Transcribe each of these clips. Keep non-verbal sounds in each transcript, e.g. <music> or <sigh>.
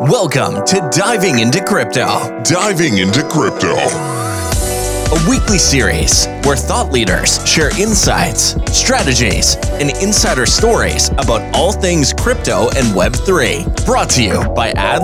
Welcome to Diving into Crypto, Diving into crypto. a weekly series where thought leaders share insights, strategies, and insider stories about all things crypto and Web3. Brought to you by Ad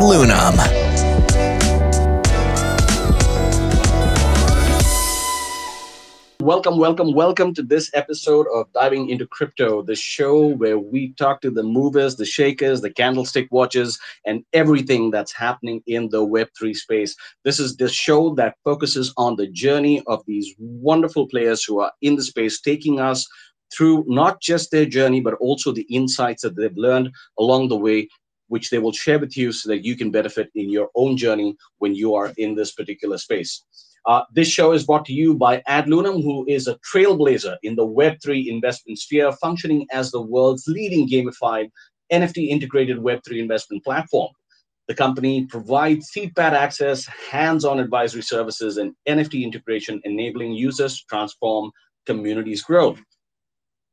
Welcome, welcome, welcome to this episode of Diving into Crypto, the show where we talk to the movers, the shakers, the candlestick watchers, and everything that's happening in the Web3 space. This is the show that focuses on the journey of these wonderful players who are in the space, taking us through not just their journey, but also the insights that they've learned along the way, which they will share with you so that you can benefit in your own journey when you are in this particular space. Uh, this show is brought to you by Ad Lunam, who is a trailblazer in the Web3 investment sphere, functioning as the world's leading gamified NFT integrated Web3 investment platform. The company provides seatpad access, hands on advisory services, and NFT integration, enabling users to transform communities' growth.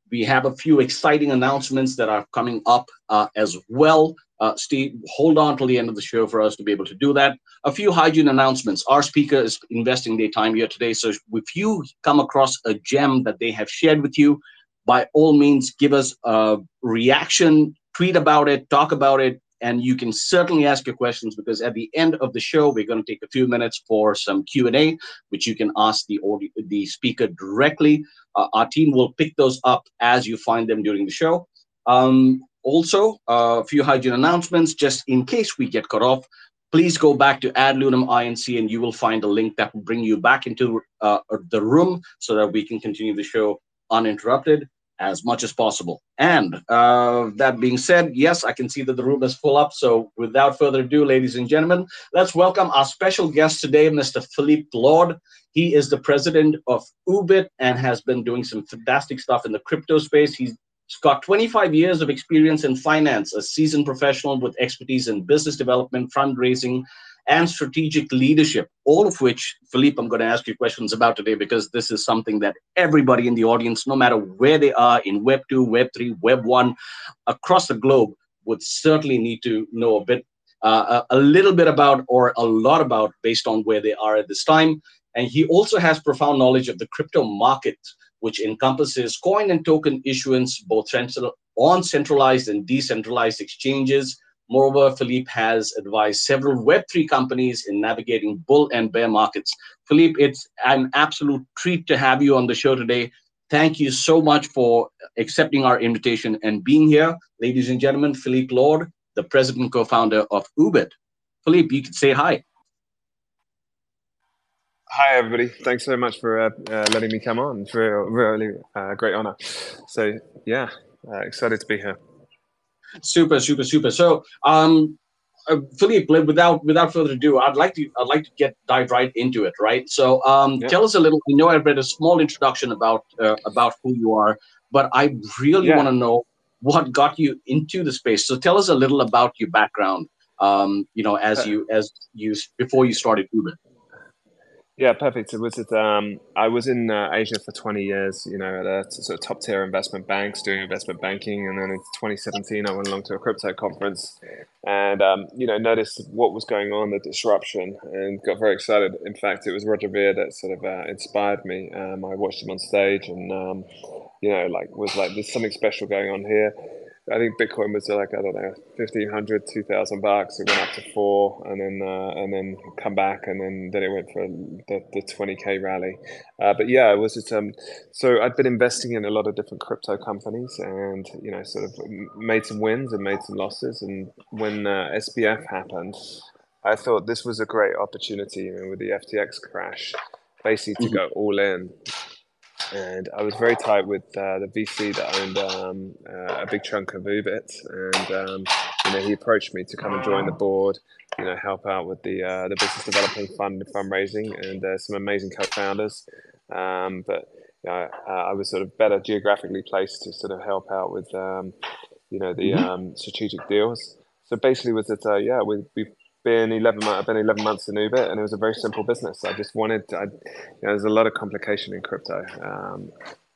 We have a few exciting announcements that are coming up uh, as well. Uh, Steve, hold on till the end of the show for us to be able to do that. A few hygiene announcements. Our speaker is investing their time here today. So if you come across a gem that they have shared with you, by all means, give us a reaction, tweet about it, talk about it, and you can certainly ask your questions because at the end of the show, we're going to take a few minutes for some Q&A, which you can ask the, audio, the speaker directly. Uh, our team will pick those up as you find them during the show. Um, also, a few hygiene announcements, just in case we get cut off. Please go back to Ad Lunam INC and you will find a link that will bring you back into uh, the room so that we can continue the show uninterrupted as much as possible. And uh, that being said, yes, I can see that the room is full up. So without further ado, ladies and gentlemen, let's welcome our special guest today, Mr. Philippe Lord. He is the president of Oobit and has been doing some fantastic stuff in the crypto space. He's got 25 years of experience in finance, a seasoned professional with expertise in business development, fundraising, and strategic leadership, all of which, Philippe, I'm going to ask you questions about today because this is something that everybody in the audience, no matter where they are in Web 2, Web 3, Web 1, across the globe, would certainly need to know a bit, uh, a little bit about, or a lot about, based on where they are at this time. And he also has profound knowledge of the crypto market, which encompasses coin and token issuance, both on centralized and decentralized exchanges Moreover, Philippe has advised several Web3 companies in navigating bull and bear markets. Philippe, it's an absolute treat to have you on the show today. Thank you so much for accepting our invitation and being here. Ladies and gentlemen, Philippe Lord, the president co founder of Oobit. Philippe, you can say hi. Hi, everybody. Thanks so much for uh, uh, letting me come on. It's really, really uh, great honor. So, yeah, uh, excited to be here. Super, super, super. So, um, uh, Philippe, without without further ado, I'd like to I'd like to get dive right into it. Right. So, um, yeah. tell us a little. I know I've read a small introduction about uh, about who you are, but I really yeah. want to know what got you into the space. So, tell us a little about your background. Um, you know, as you as you before you started Oobit. Yeah, perfect. It was it. Um, I was in uh, Asia for 20 years, you know, at a sort of top tier investment banks doing investment banking, and then in 2017 I went along to a crypto conference, and um, you know noticed what was going on, the disruption, and got very excited. In fact, it was Roger Ver that sort of uh, inspired me. Um, I watched him on stage, and um, you know, like was like, there's something special going on here I think Bitcoin was like I don't know, 1500, 2000 bucks. It went up to four, and then uh, and then come back, and then then it went for the the 20k rally. Uh, but yeah, it was just um. So I'd been investing in a lot of different crypto companies, and you know, sort of made some wins and made some losses. And when uh, SBF happened, I thought this was a great opportunity you know, with the FTX crash, basically to mm-hmm. go all in and I was very tight with uh, the VC that owned um, uh, a big chunk of Oobit, and um, you know he approached me to come and join the board, you know, help out with the uh, the business development fund fundraising, and uh, some amazing co-founders. Um, but you know, uh, I was sort of better geographically placed to sort of help out with, um, you know, the mm-hmm. um, strategic deals. So basically, was that uh, yeah, we we been 11 months, I've been 11 months in Oobit and it was a very simple business. I just wanted, I, you know, there's a lot of complication in crypto. Um,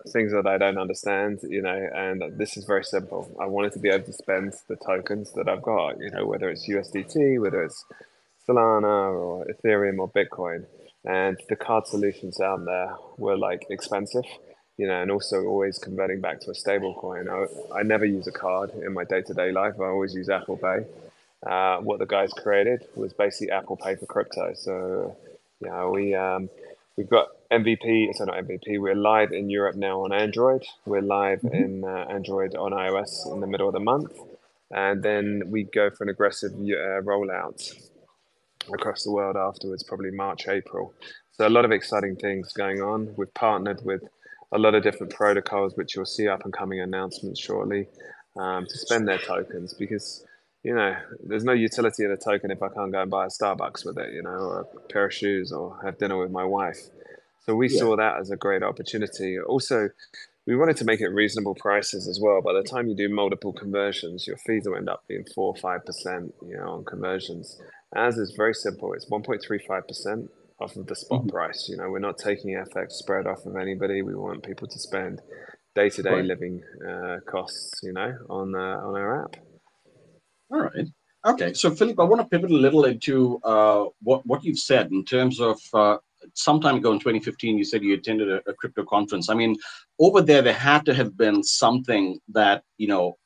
things that I don't understand, you know, and this is very simple. I wanted to be able to spend the tokens that I've got, you know, whether it's USDT, whether it's Solana or Ethereum or Bitcoin. And the card solutions out there were like expensive, you know, and also always converting back to a stable coin. I, I never use a card in my day to day life. I always use Apple Pay. Uh, what the guys created was basically Apple Pay for crypto. So, yeah, we, um, we've got MVP, so not MVP, we're live in Europe now on Android. We're live mm-hmm. in uh, Android on iOS in the middle of the month. And then we go for an aggressive uh, rollout across the world afterwards, probably March, April. So a lot of exciting things going on. We've partnered with a lot of different protocols, which you'll see up and coming announcements shortly, um, to spend their tokens because you know there's no utility in a token if I can't go and buy a Starbucks with it, you know, or a pair of shoes or have dinner with my wife. So we yeah. saw that as a great opportunity. Also, we wanted to make it reasonable prices as well. By the time you do multiple conversions, your fees will end up being four or five percent, you know, on conversions. As is very simple. It's 1.35% off of the spot mm-hmm. price. You know, we're not taking FX spread off of anybody. We want people to spend day to day living uh, costs, you know, on uh, on our app. All right. Okay. So, Philip, I want to pivot a little into uh, what what you've said in terms of. Uh, some time ago in 2015, you said you attended a, a crypto conference. I mean, over there, there had to have been something that you know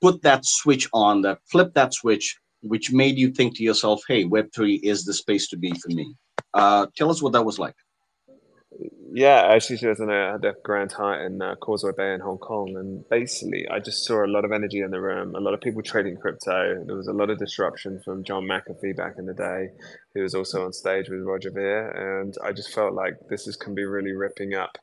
put that switch on, that flipped that switch which made you think to yourself, hey, Web3 is the space to be for me? Uh, tell us what that was like. Yeah, actually, she was in a, at Grand Hyatt in uh, Causeway Bay in Hong Kong. And basically, I just saw a lot of energy in the room, a lot of people trading crypto. There was a lot of disruption from John McAfee back in the day, who was also on stage with Roger Ver. And I just felt like this is can be really ripping up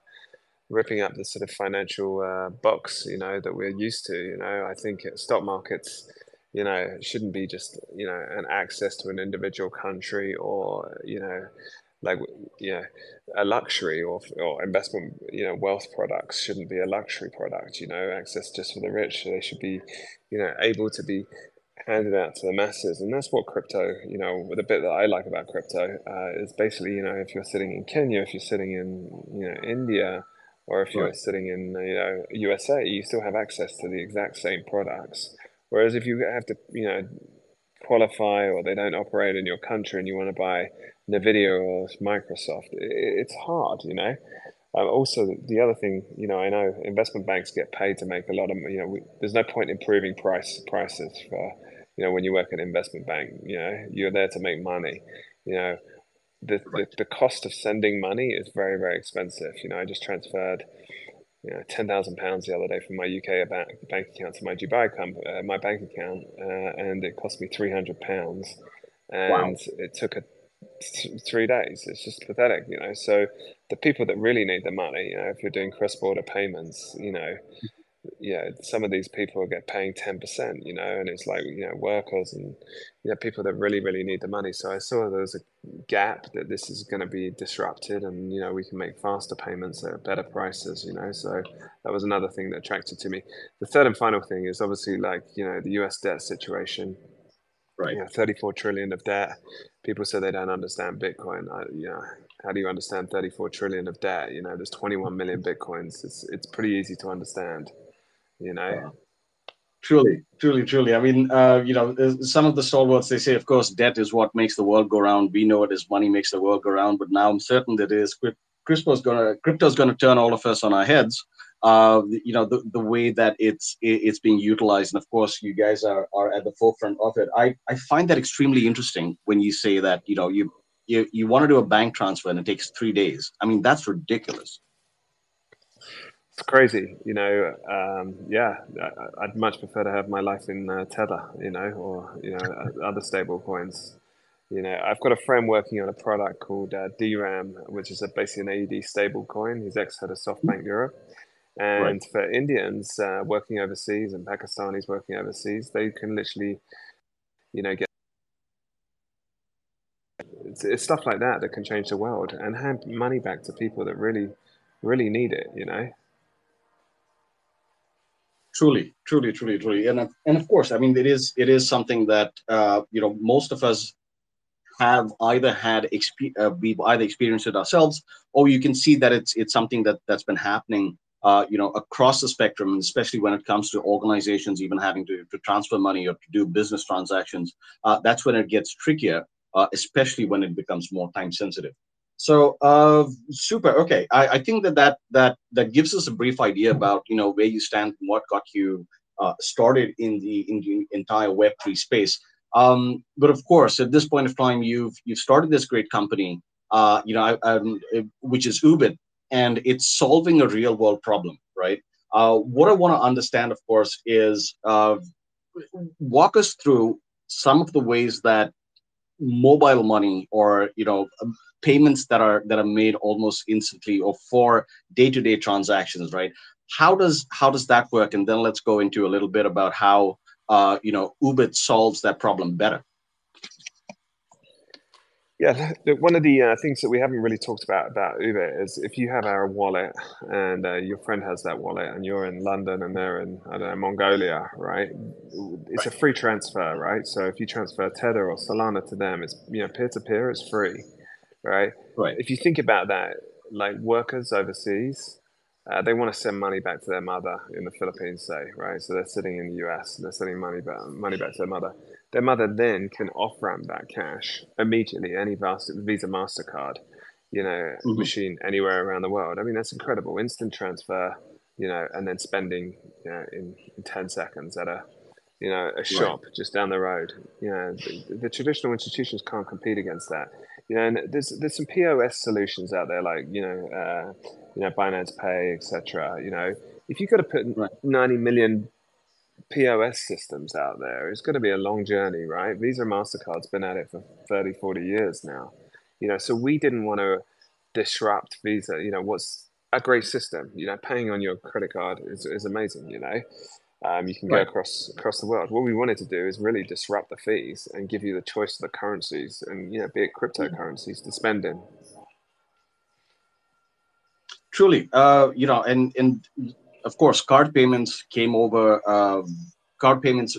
ripping up the sort of financial uh, box, you know, that we're used to. You know, I think stock markets you know, shouldn't be just, you know, an access to an individual country or, you know, like, you know, a luxury or, or investment, you know, wealth products shouldn't be a luxury product, you know, access just for the rich. They should be, you know, able to be handed out to the masses. And that's what crypto, you know, the bit that I like about crypto uh, is basically, you know, if you're sitting in Kenya, if you're sitting in, you know, India, or if you're right. sitting in, you know, USA, you still have access to the exact same products Whereas if you have to, you know, qualify or they don't operate in your country and you want to buy NVIDIA or Microsoft, it's hard, you know. Um, also, the other thing, you know, I know investment banks get paid to make a lot of, you know, we, there's no point improving price prices for, you know, when you work at an investment bank, you know, you're there to make money, you know. The, the, the cost of sending money is very, very expensive. You know, I just transferred you know, ten thousand pounds the other day from my UK bank, bank account to my Dubai com- uh, my bank account, uh, and it cost me three hundred pounds, and wow. it took a th- three days. It's just pathetic, you know. So the people that really need the money, you know, if you're doing cross border payments, you know, yeah, some of these people get paying 10%, you know, and it's like, you know, workers and, you know, people that really, really need the money. So I saw there was a gap that this is going to be disrupted and, you know, we can make faster payments at better prices, you know. So that was another thing that attracted to me. The third and final thing is obviously like, you know, the US debt situation. Right. You know, 34 trillion of debt. People say they don't understand Bitcoin. I, you know, how do you understand 34 trillion of debt? You know, there's 21 million Bitcoins. It's, it's pretty easy to understand you know truly truly truly i mean uh, you know some of the stalwarts they say of course debt is what makes the world go round we know it is money makes the world go round but now i'm certain that is crypto's gonna crypto's gonna turn all of us on our heads uh, you know the, the way that it's it's being utilized and of course you guys are, are at the forefront of it I, I find that extremely interesting when you say that you know you you, you want to do a bank transfer and it takes three days i mean that's ridiculous it's crazy, you know. Um, yeah, I'd much prefer to have my life in uh, Tether, you know, or you know, <laughs> other stable coins. You know, I've got a friend working on a product called uh, DRAM, which is a, basically an AED stable coin. He's ex head of SoftBank Europe. And right. for Indians uh, working overseas and Pakistanis working overseas, they can literally, you know, get it's, it's, stuff like that that can change the world and hand money back to people that really, really need it. You know truly truly truly truly and and of course i mean it is it is something that uh, you know most of us have either had exp- uh, we've either experienced it ourselves, or you can see that it's it's something that that's been happening uh, you know, across the spectrum, especially when it comes to organizations even having to, to transfer money or to do business transactions, uh, that's when it gets trickier, uh, especially when it becomes more time sensitive. So uh, super. Okay, I, I, think that, that that that gives us a brief idea about you know where you stand, and what got you uh, started in the in the entire Web three space. Um, but of course, at this point of time, you've you've started this great company, uh, you know, I, um, which is Oobit, and it's solving a real world problem, right? Uh, what I want to understand, of course, is uh, walk us through some of the ways that mobile money or you know payments that are that are made almost instantly or for day-to-day transactions right? How does how does that work? And then let's go into a little bit about how uh, you know Oobit solves that problem better yeah, one of the uh, things that we haven't really talked about about Oobit is if you have our wallet and uh, your friend has that wallet and you're in London and they're in I don't know Mongolia, right? It's a free transfer, right? So if you transfer Tether or Solana to them, it's you know peer to peer, it's free, right? Right. If you think about that, like workers overseas, uh, they want to send money back to their mother in the Philippines, say, right? So they're sitting in the US, and they're sending money back, money back to their mother their mother then can off ramp that cash immediately, any Visa MasterCard, you know, mm-hmm. machine anywhere around the world. I mean, that's incredible. Instant transfer, you know, and then spending you know, in, in 10 seconds at a, you know, a shop right. just down the road. You know, the, the, traditional institutions can't compete against that. You know, and there's there's some POS solutions out there like you know, uh, you know, Binance Pay, etc. You know, if you've got to put right. 90 million POS systems out there. It's going to be a long journey, right? Visa MasterCard's been at it for 30, 40 years now. You know, so we didn't want to disrupt Visa. You know, what's a great system? You know, paying on your credit card is, is amazing, you know. Um, you can go across across the world. What we wanted to do is really disrupt the fees and give you the choice of the currencies and you know, be it cryptocurrencies to spend in. Truly, uh, you know, and and of course, card payments came over. Uh, card payments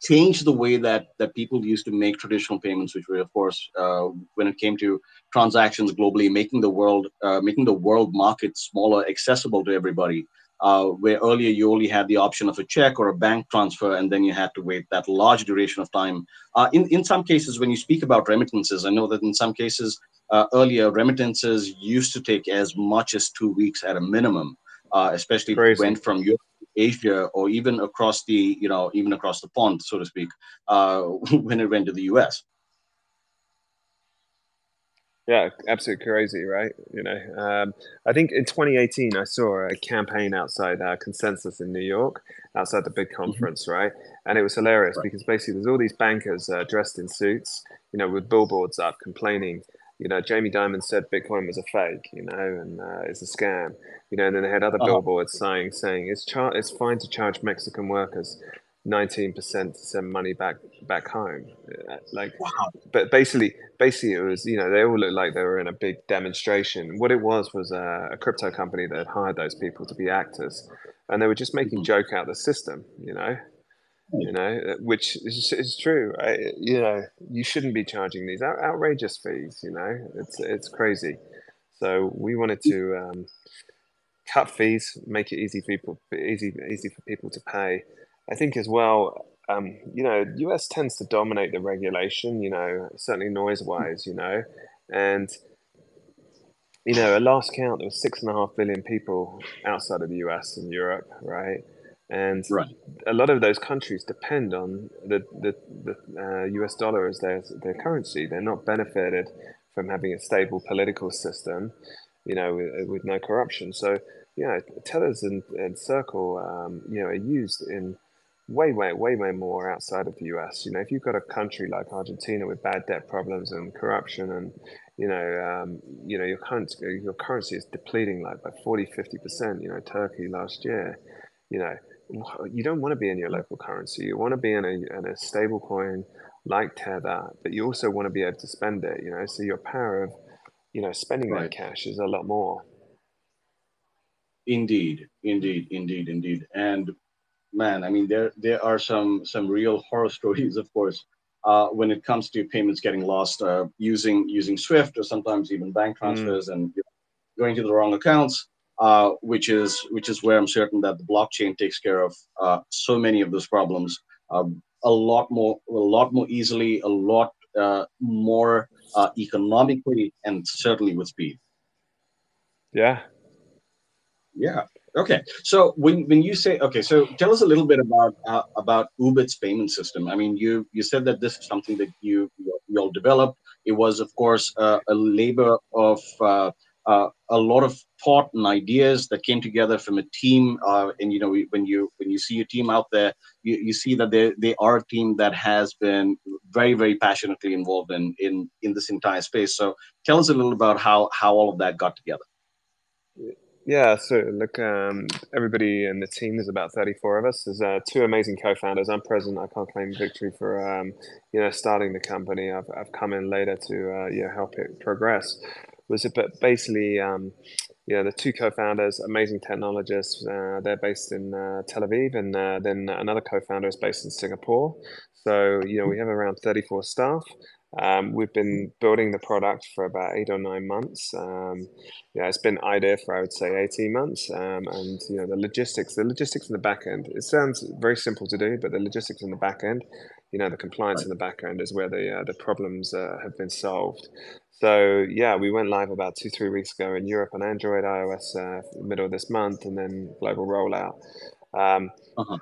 changed the way that that people used to make traditional payments, which were, of course, uh, when it came to transactions globally, making the world uh, making the world market smaller, accessible to everybody. Uh, where earlier you only had the option of a check or a bank transfer, and then you had to wait that large duration of time. Uh, in in some cases, when you speak about remittances, I know that in some cases uh, earlier remittances used to take as much as two weeks at a minimum uh, especially Crazy. if it went from Europe to Asia or even across the, you know, even across the pond, so to speak, uh, <laughs> when it went to the US. Yeah, absolutely crazy, right? You know, um, I think in 2018 I saw a campaign outside uh, Consensus in New York, outside the big mm-hmm. conference, mm-hmm. right? And it was hilarious right. because basically there's all these bankers uh, dressed in suits, you know, with billboards up complaining you know, Jamie Dimon said Bitcoin was a fake, you know, and uh, it's a scam, you know, and then they had other uh-huh. billboards saying saying it's char- it's fine to charge Mexican workers 19% to send money back back home. Uh, like, wow. but basically, basically it was, you know, they all looked like they were in a big demonstration. What it was was a, a crypto company that had hired those people to be actors, and they were just making mm-hmm. joke out of the system, you know you know, uh, which is, is true. Right? You know, you shouldn't be charging these out, outrageous fees. You know, it's it's crazy. So we wanted to um, cut fees, make it easy for people, easy easy for people to pay. I think as well. Um, you know, US tends to dominate the regulation. You know, certainly noise wise. You know, and you know, at last count, there was six and a half billion people outside of the US and Europe, right? and right. a lot of those countries depend on the the, the uh, U.S. dollar as their their currency. They're not benefited from having a stable political system, you know, with, with no corruption. So, you know, tethers and, and circle, um, you know, are used in way, way, way, way more outside of the U.S. You know, if you've got a country like Argentina with bad debt problems and corruption and you know, um, you know, your currency, your currency is depleting like by 40, 50 percent. You know, Turkey last year, you know, you don't want to be in your local currency. You want to be in a, in a stable coin like Tether, but you also want to be able to spend it, you know, so your power of, you know, spending right. that cash is a lot more. Indeed, indeed, indeed, indeed. And man, I mean, there, there are some, some real horror <laughs> stories, of course, uh, when it comes to payments getting lost uh, using using Swift or sometimes even bank mm. transfers mm. and you know, going to the wrong accounts, uh, which is which is where I'm certain that the blockchain takes care of uh, so many of those problems um, a lot more a lot more easily, a lot uh, more uh, economically, and certainly with speed. Yeah. Yeah. Okay, so when, when you say okay, so tell us a little bit about uh, about Oobit's payment system. I mean, you you said that this is something that you you all developed. It was, of course, uh, a labor of uh, uh, a lot of thought and ideas that came together from a team. Uh, and you know, when you when you see a team out there, you, you see that they they are a team that has been very very passionately involved in in in this entire space. So tell us a little about how how all of that got together. Yeah, so look, um, everybody in the team, there's about 34 of us. There's uh, two amazing co-founders. I'm president. I can't claim victory for, um, you know, starting the company. I've, I've come in later to, uh, you know, help it progress. Was it, but basically, um, yeah, the two co-founders, amazing technologists. Uh, they're based in uh, Tel Aviv, and uh, then another co-founder is based in Singapore. So, you know, we have around 34 staff. Um, we've been building the product for about eight or nine months. Um, yeah, it's been idea for I would say eighteen months, um, and you know the logistics, the logistics in the back end. It sounds very simple to do, but the logistics in the back end, you know, the compliance in the back end is where the uh, the problems uh, have been solved. So yeah, we went live about two three weeks ago in Europe on Android, iOS, uh, middle of this month, and then global rollout. Um, uh-huh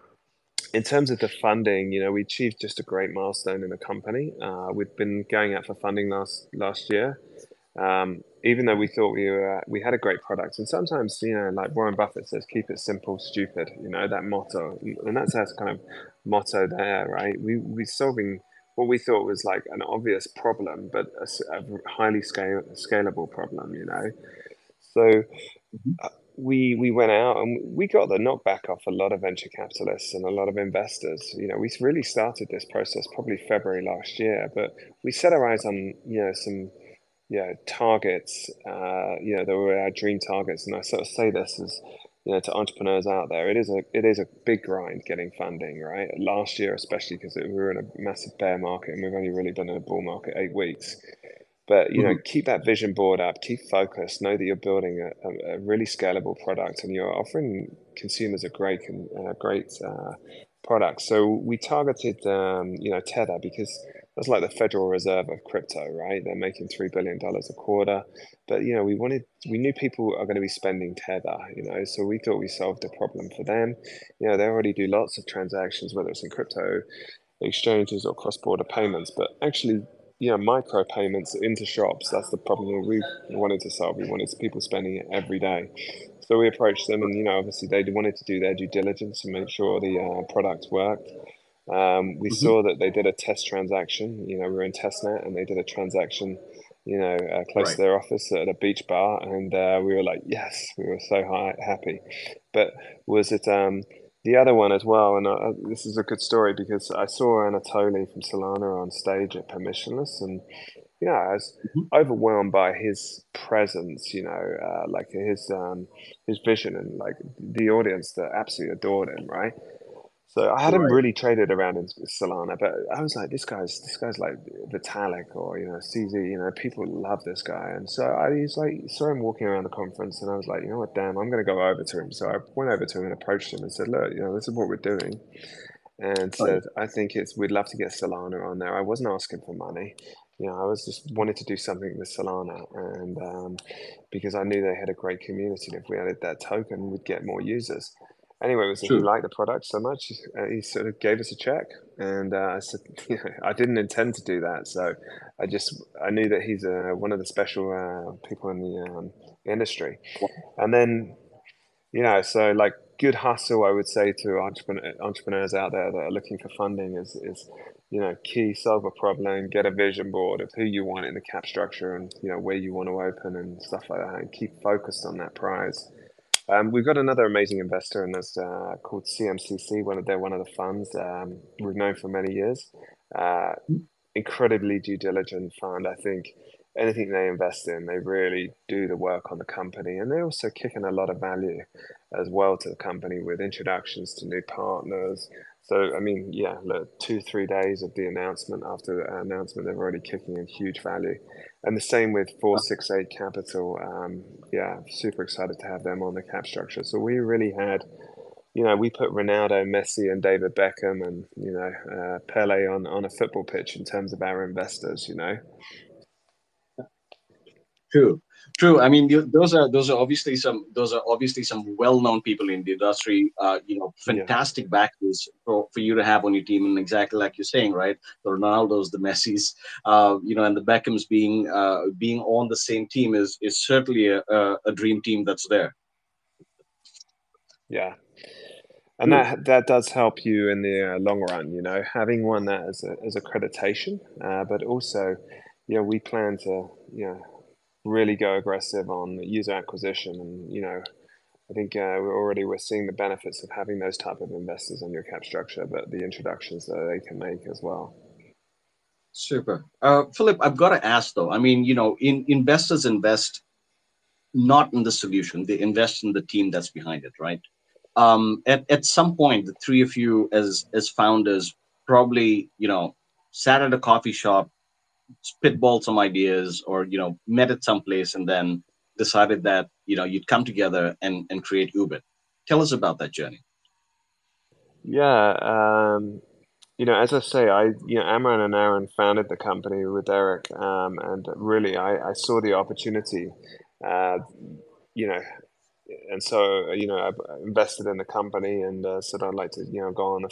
in terms of the funding, you know, we achieved just a great milestone in the company. Uh, we've been going out for funding last last year, um, even though we thought we were we had a great product. And sometimes, you know, like Warren Buffett says, "Keep it simple, stupid." You know that motto, and that's our kind of motto there, right? We we solving what we thought was like an obvious problem, but a, a highly scale, scalable problem. You know, so. Mm-hmm. Uh, we we went out and we got the knockback off a lot of venture capitalists and a lot of investors. You know, we really started this process probably February last year, but we set our eyes on you know some you know targets. Uh, you know, there were our dream targets, and I sort of say this as you know to entrepreneurs out there. It is a it is a big grind getting funding, right? Last year, especially because we were in a massive bear market, and we've only really been in a bull market eight weeks. But you know, mm-hmm. keep that vision board up, keep focused. Know that you're building a, a, really scalable product, and you're offering consumers a great, a great uh, product. So we targeted, um, you know, Tether because that's like the Federal Reserve of crypto, right? They're making three billion dollars a quarter, but you know, we wanted, we knew people are going to be spending Tether, you know, so we thought we solved a problem for them. You know, they already do lots of transactions, whether it's in crypto exchanges or cross-border payments, but actually you know, micro payments into shops. That's the problem we wanted to solve. We wanted people spending it every day. So we approached them, and you know, obviously they wanted to do their due diligence and make sure the uh, product worked. Um, we mm-hmm. saw that they did a test transaction. You know, we were in testnet, and they did a transaction. You know, uh, close right. to their office at a beach bar, and uh, we were like, yes, we were so high, happy. But was it? Um, the other one as well, and uh, this is a good story because I saw Anatoly from Solana on stage at Permissionless, and you know, I was mm-hmm. overwhelmed by his presence. You know, uh, like his um, his vision and like the audience that absolutely adored him. Right, so I hadn't right. really traded around in Solana, but I was like, this guy's this guy's like Vitalik or you know CZ. You know, people love this guy, and so I was like saw him walking around the conference, and I was like, you know what, damn, I'm going to go over to him. So I went over to him and approached him and said, look, you know, this is what we're doing, and said, I think it's we'd love to get Solana on there. I wasn't asking for money. You know, I was just wanted to do something with Solana, and um, because I knew they had a great community, and if we added that token, we'd get more users anyway, was he liked the product so much, uh, he sort of gave us a check, and uh, I said, you <laughs> know, I didn't intend to do that, so I just I knew that he's uh, one of the special uh, people in the um, industry, and then you know, so like good hustle, I would say to entrepreneur, entrepreneurs out there that are looking for funding is is you know key. Solve a problem, get a vision board of who you want in the cap structure, and you know where you want to open and stuff like that, and keep focused on that prize um, we've got another amazing investor in this uh, called CMCC. One of they're one of the funds um, we've known for many years. Uh, incredibly due diligent fund. I think anything they invest in, they really do the work on the company, and they also kick in a lot of value as well to the company with introductions to new partners, So I mean, yeah, look, two three days of the announcement after the announcement, they're already kicking in huge value, and the same with four six eight Capital. Um, yeah, super excited to have them on the cap structure. So we really had, you know, we put Ronaldo, Messi, and David Beckham, and you know, uh, Pele on on a football pitch in terms of our investors. You know. True. True. I mean, those are those are obviously some those are obviously some well-known people in the industry. Uh, you know, fantastic yeah. backers for, for you to have on your team, and exactly like you're saying, right? The Ronaldo's, the Messi's, uh, you know, and the Beckhams being uh, being on the same team is is certainly a, a, a dream team that's there. Yeah, and that that does help you in the uh, long run. You know, having one that as a, as accreditation, uh, but also, you know, we plan to you know really go aggressive on user acquisition and you know I think uh, we're already we're seeing the benefits of having those type of investors on your cap structure, but the introductions that they can make as well. Super, uh, Philip. I've got to ask though. I mean, you know, in, investors invest not in the solution; they invest in the team that's behind it, right? Um, at at some point, the three of you as as founders probably, you know, sat at a coffee shop spitballed some ideas or you know met at some place and then decided that you know you'd come together and and create Oobit. Tell us about that journey. Yeah, um, you know, as I say, I you know Amram and Aaron founded the company with Eric, um, and really I, I saw the opportunity. Uh, you know, and so you know I invested in the company and uh, said I'd like to you know go on the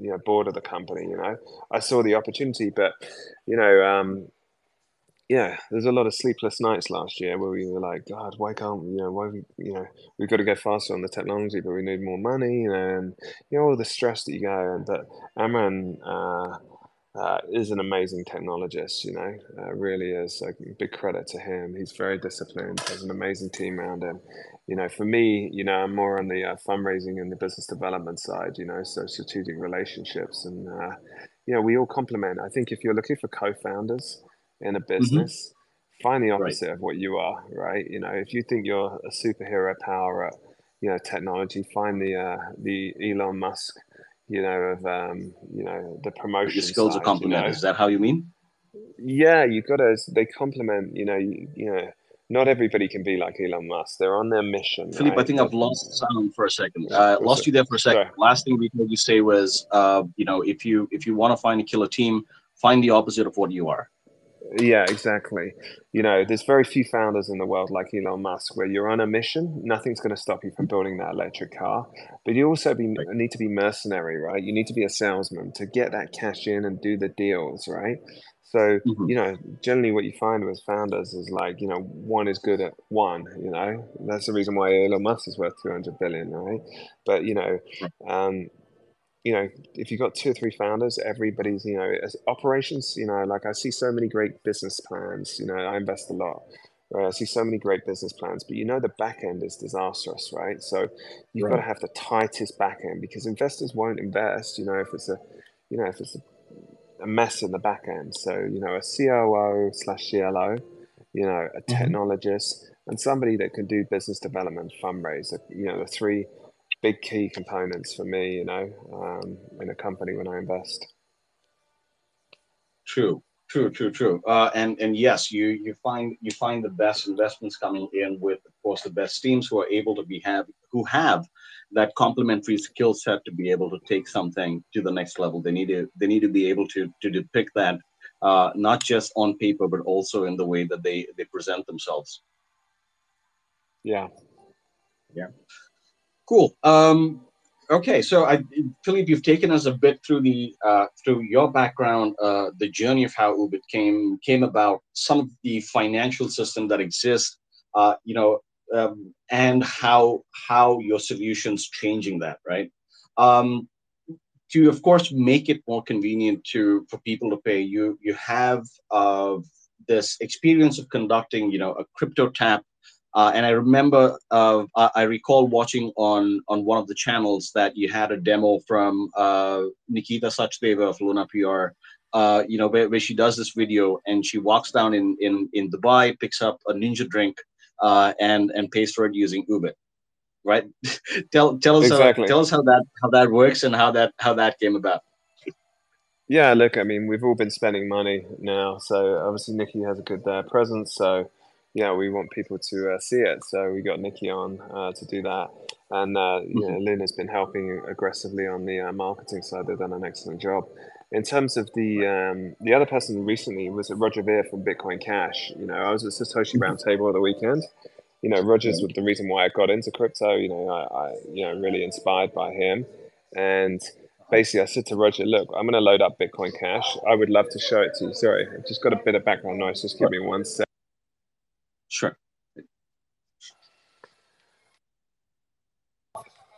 you know board of the company. You know, I saw the opportunity, but you know, um, yeah, there's a lot of sleepless nights last year where we were like, God, why can't you know why you know we've got to go faster on the technology, but we need more money, you know, and you know all the stress that you go. But Amram. Uh, uh, is an amazing technologist, you know, uh, really is. a big credit to him. He's very disciplined, has an amazing team around him you know, for me, you know, I'm more on the uh, fundraising and the business development side, you know, so strategic relationships. And, uh, you know, we all complement. I think if you're looking for co founders in a mm-hmm. business, mm-hmm. find the opposite right. of what you are, right? You know, if you think you're a superhero power at, you know, technology, find the, uh, the Elon Musk, you know, of, um, you know, the promotion. Your skills side, are complement. You know? Is that how you mean? Yeah, you've got to, they complement, you know, you, you know, not everybody can be like Elon Musk. They're on their mission. Philippe, right? I think I've lost sound for a second. Uh, lost you there for a second. Sorry. Last thing we heard you say was, uh, you know, if you if you want to find a killer team, find the opposite of what you are. Yeah, exactly. You know, there's very few founders in the world like Elon Musk where you're on a mission. Nothing's going to stop you from building that electric car. But you also be, need to be mercenary, right? You need to be a salesman to get that cash in and do the deals, right? So, mm-hmm. you know, generally what you find with founders is like, you know, one is good at one, you know, that's the reason why Elon Musk is worth 200 billion, right? But, you know, um, you know, if you've got two or three founders, everybody's, you know, operations, you know, like I see so many great business plans, you know, I invest a lot. Right? I see so many great business plans, but you know the back end is disastrous, right? So you've right. got to have the tightest back end because investors won't invest, you know, if it's a, you know, if it's a a mess in the back end. So, you know, a COO slash CLO, you know, a mm-hmm. technologist, and somebody that can do business development, fundraise. You know, the three big key components for me, you know, um, in a company when I invest. True, true, true, true. Uh, and and yes, you you find you find the best investments coming in with, of course, the best teams who are able to be have who have that complementary skill set to be able to take something to the next level. They need to they need to be able to to depict that uh, not just on paper but also in the way that they they present themselves. Yeah. Yeah. Cool. Um, okay, so I, Philippe, you've taken us a bit through the uh, through your background, uh, the journey of how Oobit came came about, some of the financial system that exists. Uh, you know, um, and how how your solutions changing that right um, to of course make it more convenient to for people to pay you you have uh, this experience of conducting you know a crypto tap uh, and I remember, uh, I recall watching on on one of the channels that you had a demo from uh, Nikita Sachdeva of Luna PR. Uh, you know, where, where she does this video and she walks down in in in Dubai, picks up a ninja drink, uh, and and pays for it using Oobit. right? <laughs> tell tell us exactly. how, tell us how that how that works and how that how that came about. Yeah, look, I mean, we've all been spending money now, so obviously Nikki has a good uh, presence, so yeah, we want people to uh, see it. So we got Nikki on uh, to do that, and uh, you know, mm-hmm. Luna's been helping aggressively on the uh, marketing side. They've done an excellent job. In terms of the um, the other person recently was Roger Ver from Bitcoin Cash. You know, I was at Satoshi mm-hmm. Roundtable the weekend. You know, Roger's the reason why I got into crypto. You know, I, I you know really inspired by him, and basically I said to Roger, look, I'm going to load up Bitcoin Cash. I would love to show it to you. Sorry, I've just got a bit of background noise. Just give me one sec. Sure.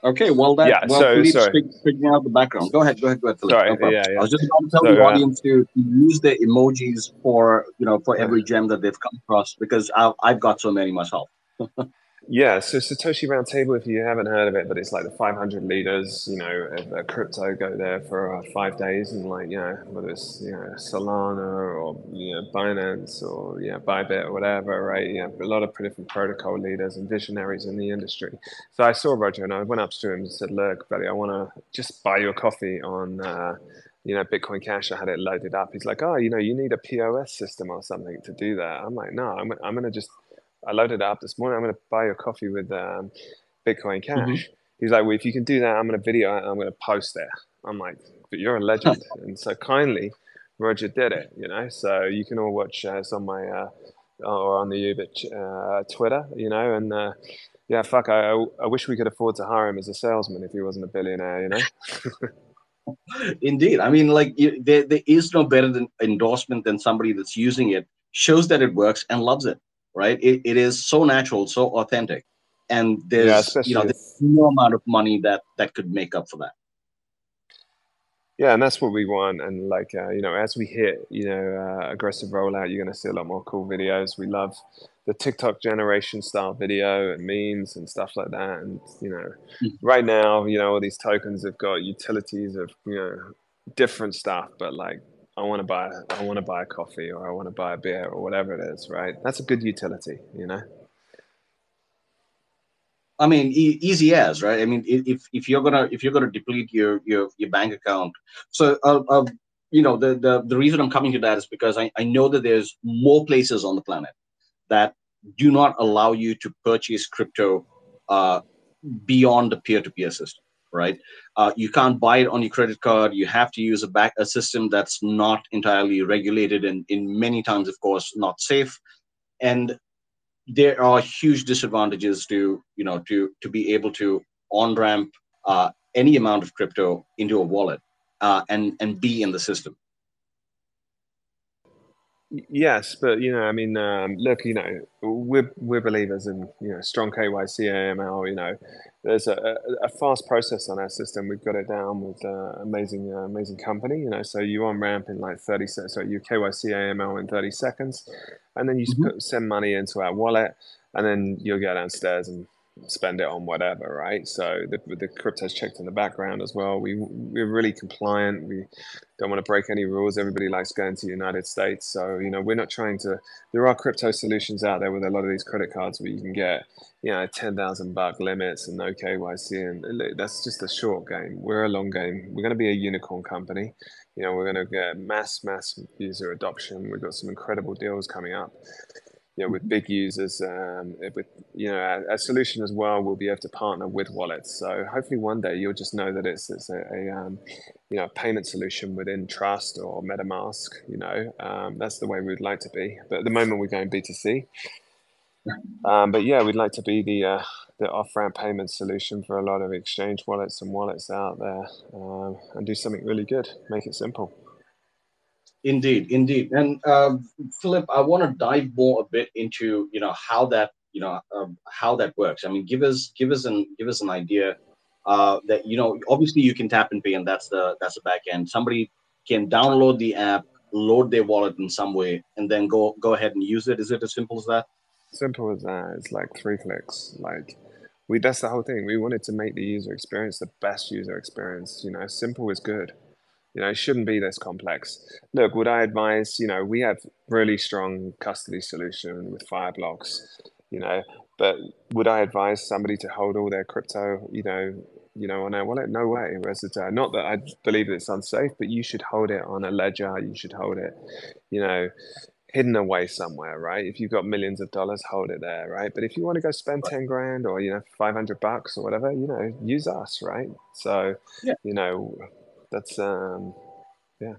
Okay, well, that yeah, well, so, sorry. figuring out the background. Go ahead, go ahead, go ahead. Philip. Sorry, no yeah, yeah. I was just about to tell so, the audience uh, to use the emojis for you know for every gem that they've come across because I've, I've got so many myself. <laughs> Yeah, so Satoshi Roundtable, if you haven't heard of it, but it's like the 500 leaders, you know, of crypto go there for uh, five days, and like, you know, whether it's you know Solana or you know Binance or you know Bybit or whatever, right? Yeah, a lot of different protocol leaders and visionaries in the industry. So I saw Roger and I went up to him and said, "Look, buddy, I want to just buy your coffee on." Uh, you know, Bitcoin Cash, I had it loaded up. He's like, oh, you know, you need a POS system or something to do that. I'm like, no, I'm, I'm going to just I loaded it up this morning. I'm going to buy you a coffee with um, Bitcoin Cash. Mm-hmm. He's like, well, if you can do that, I'm going to video it and I'm going to post there. I'm like, but you're a legend. <laughs> and so kindly, Roger did it, you know. So you can all watch uh, it's on my uh, or on the Oobit uh, Twitter, you know. And uh, yeah, fuck, I, I wish we could afford to hire him as a salesman if he wasn't a billionaire, you know. <laughs> Indeed, I mean, like you, there, there is no better than endorsement than somebody that's using it, shows that it works and loves it right? It, it is so natural, so authentic, and there's yeah, you know there's no amount of money that that could make up for that. Yeah, and that's what we want. And like uh, you know, as we hit you know uh, aggressive rollout, you're going to see a lot more cool videos. We love the TikTok generation style video and memes and stuff like that. And you know, mm-hmm. right now, you know, all these tokens have got utilities of you know different stuff, but like I want to buy I want to buy a coffee or I want to buy a beer or whatever it is, right? That's a good utility, you know. I mean, e- easy as right. I mean, if if you're gonna if you're gonna deplete your your your bank account, so uh, uh, you know the the the reason I'm coming to that is because I I know that there's more places on the planet that do not allow you to purchase crypto uh, beyond the peer-to-peer system right? Uh, you can't buy it on your credit card. You have to use a back a system that's not entirely regulated and in many times, of course, not safe. And there are huge disadvantages to you know to to be able to on ramp uh, any amount of crypto into a wallet uh, and and be in the system. Yes, but you know, I mean, um, look, you know, we're we're believers in you know strong KYC AML. You know, there's a, a, fast process on our system. We've got it down with uh, amazing uh, amazing company. You know, so you on ramp in like thirty seconds. So you KYC AML in thirty seconds, and then you mm-hmm. put, send money into our wallet, and then you'll go downstairs and spend it on whatever, right? So the, the crypto's checked in the background as well. We we're really compliant. We don't want to break any rules. Everybody likes going to the United States, so you know we're not trying to. There are crypto solutions out there with a lot of these credit cards where you can get you know ten thousand buck limits and no KYC, and that's just a short game. We're a long game. We're going to be a unicorn company. You know, we're going to get mass mass user adoption. We've got some incredible deals coming up you know, with big users, um, with you know, a, a, solution as well, we'll be able to partner with wallets. So hopefully one day you'll just know that it's it's a, a um, you know payment solution within Trust or MetaMask. You know, um, that's the way we'd like to be. But at the moment we're going B two C. Um, but yeah, we'd like to be the uh, the off ramp payment solution for a lot of exchange wallets and wallets out there, um, and do something really good. Make it simple. Indeed, indeed. And uh, Philip, I want to dive more a bit into you know how that you know uh, how that works. I mean, give us give us an give us an idea uh, that you know obviously you can tap and pay, and that's the that's the back end. Somebody can download the app, load their wallet in some way, and then go go ahead and use it. Is it as simple as that? Simple as that. It's like three clicks. Like we that's the whole thing. We wanted to make the user experience the best user experience. You know, simple is good. You know, it shouldn't be this complex. Look, would I advise, you know, we have really strong custody solution with Fireblocks. You know, but would I advise somebody to hold all their crypto, you know, you know, on a wallet? No way. Whereas uh, not that I believe it's unsafe, but you should hold it on a ledger. You should hold it, you know, hidden away somewhere, right? If you've got millions of dollars, hold it there, right? But if you want to go spend 10 grand or, you know, 500 bucks or whatever, you know, use us, right? So, yeah. you know, that's, um, yeah.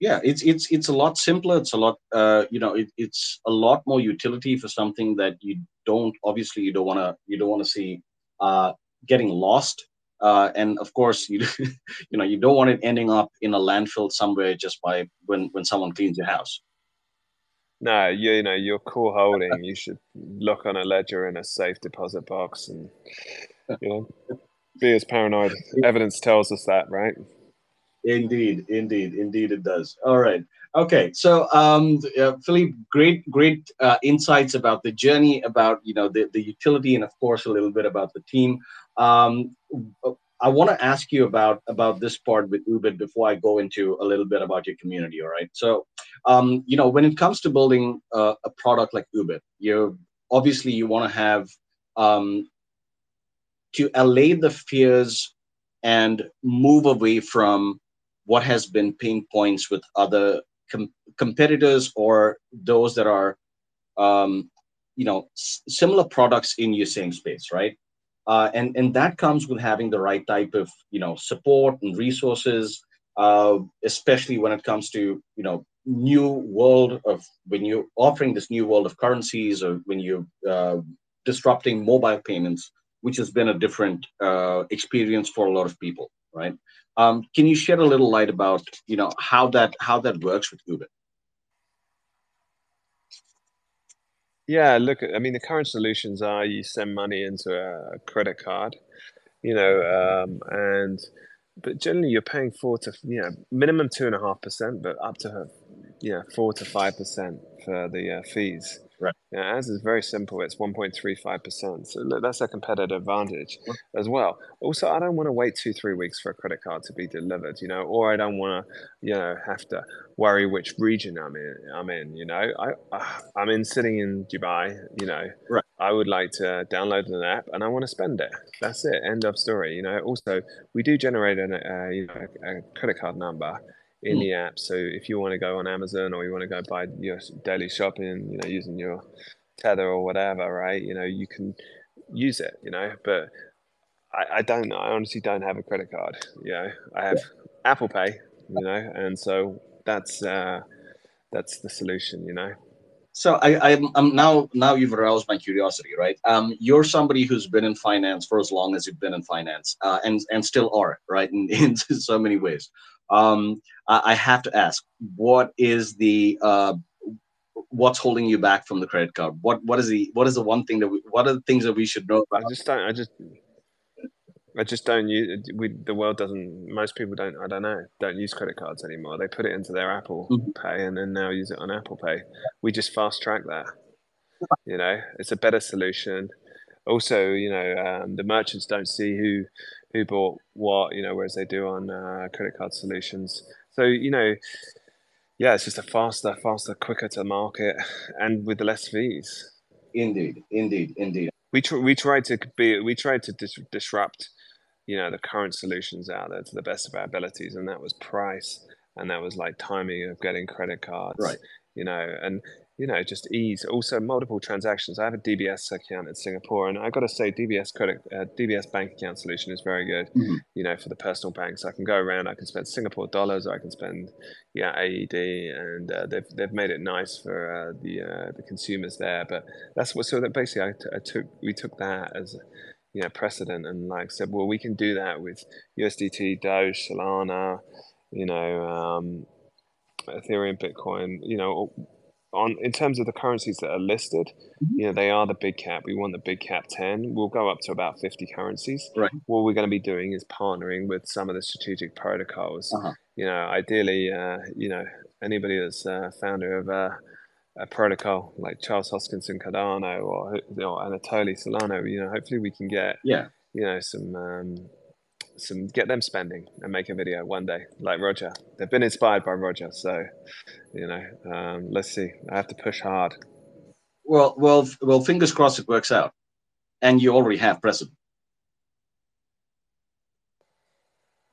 Yeah, it's it's it's a lot simpler. It's a lot, uh, you know, it, it's a lot more utility for something that you don't obviously you don't want to you don't want to see uh, getting lost uh, and of course <laughs> you you know you don't want it ending up in a landfill somewhere just by when when someone cleans your house no you, you know your core holding you should look on a ledger in a safe deposit box and you know be as paranoid evidence tells us that right indeed indeed indeed it does all right okay so um uh, philippe great great uh, insights about the journey about you know the, the utility and of course a little bit about the team um, I want to ask you about about this part with Oobit before I go into a little bit about your community. All right. So, um, you know, when it comes to building a, a product like Oobit, you obviously you want to have um, to allay the fears and move away from what has been pain points with other com- competitors or those that are, um, you know, s- similar products in your same space, right? uh, and and that comes with having the right type of you know support and resources uh, especially when it comes to you know new world of when you're offering this new world of currencies or when you're uh, disrupting mobile payments which has been a different uh, experience for a lot of people right um, can you shed a little light about you know how that how that works with Oobit Yeah, look, I mean, the current solutions are you send money into a credit card, you know, um, and but generally you're paying four to you know minimum two and a half percent, but up to know four to five percent for the uh, fees. Right. Yeah, as is very simple. It's 1.35%. So look, that's a competitive advantage as well. Also, I don't want to wait two, three weeks for a credit card to be delivered, you know, or I don't want to, you know, have to worry which region I'm in. I'm in, you know, I, I'm in sitting in Dubai, you know, right. I would like to download an app and I want to spend it. That's it. End of story. You know, also we do generate an, uh, you know, a credit card number in mm. the app. So if you want to go on Amazon or you want to go buy your daily shopping, you know, using your Tether or whatever, right? You know, you can use it, you know, but I, I don't, I honestly don't have a credit card. You know, I have yeah. Apple Pay, you know, and so that's, uh, that's the solution, you know. So I, I'm, I'm now now you've aroused my curiosity, right? Um, you're somebody who's been in finance for as long as you've been in finance, uh, and and still are, right? In, <laughs> in so many ways um, I, I, have to ask, what is the uh, what's holding you back from the credit card? What what is the what is the one thing that we, what are the things that we should know about? I just don't. I just I just don't use. We the world doesn't. Most people don't. I don't know. Don't use credit cards anymore. They put it into their Apple mm-hmm. Pay and then now use it on Apple Pay. We just fast track that. You know, it's a better solution. Also, you know, um, the merchants don't see who who bought what, you know, whereas they do on uh, credit card solutions. So, you know, yeah, it's just a faster, faster, quicker to market and with less fees. Indeed, indeed, indeed. We tr- we tried to be we tried to dis- disrupt, you know, the current solutions out there to the best of our abilities, and that was price, and that was like timing of getting credit cards, right? You know, and you know, just ease. Also, multiple transactions. I have a DBS account in Singapore, and I got to say, DBS credit, uh, DBS bank account solution is very good. Mm-hmm. You know, for the personal banks, I can go around. I can spend Singapore dollars, or I can spend, yeah, AED, and uh, they've they've made it nice for uh, the uh, the consumers there. But that's what. So that basically, I, t- I took we took that as. You know, precedent and like said, well, we can do that with USDT, Doge, Solana, you know, um, Ethereum, Bitcoin, you know, on in terms of the currencies that are listed, mm-hmm. you know, they are the big cap. We want the big cap 10. We'll go up to about 50 currencies. Right. What we're going to be doing is partnering with some of the strategic protocols. Uh-huh. You know, ideally, uh, you know, anybody that's uh, founder of a, a, protocol like Charles Hoskinson Cardano or, or Anatoly Solana, you know, hopefully we can get, yeah. you know, some um, some get them spending and make a video one day like Roger. They've been inspired by Roger, so you know, um, let's see. I have to push hard. Well, well, well. Fingers crossed it works out, and you already have present.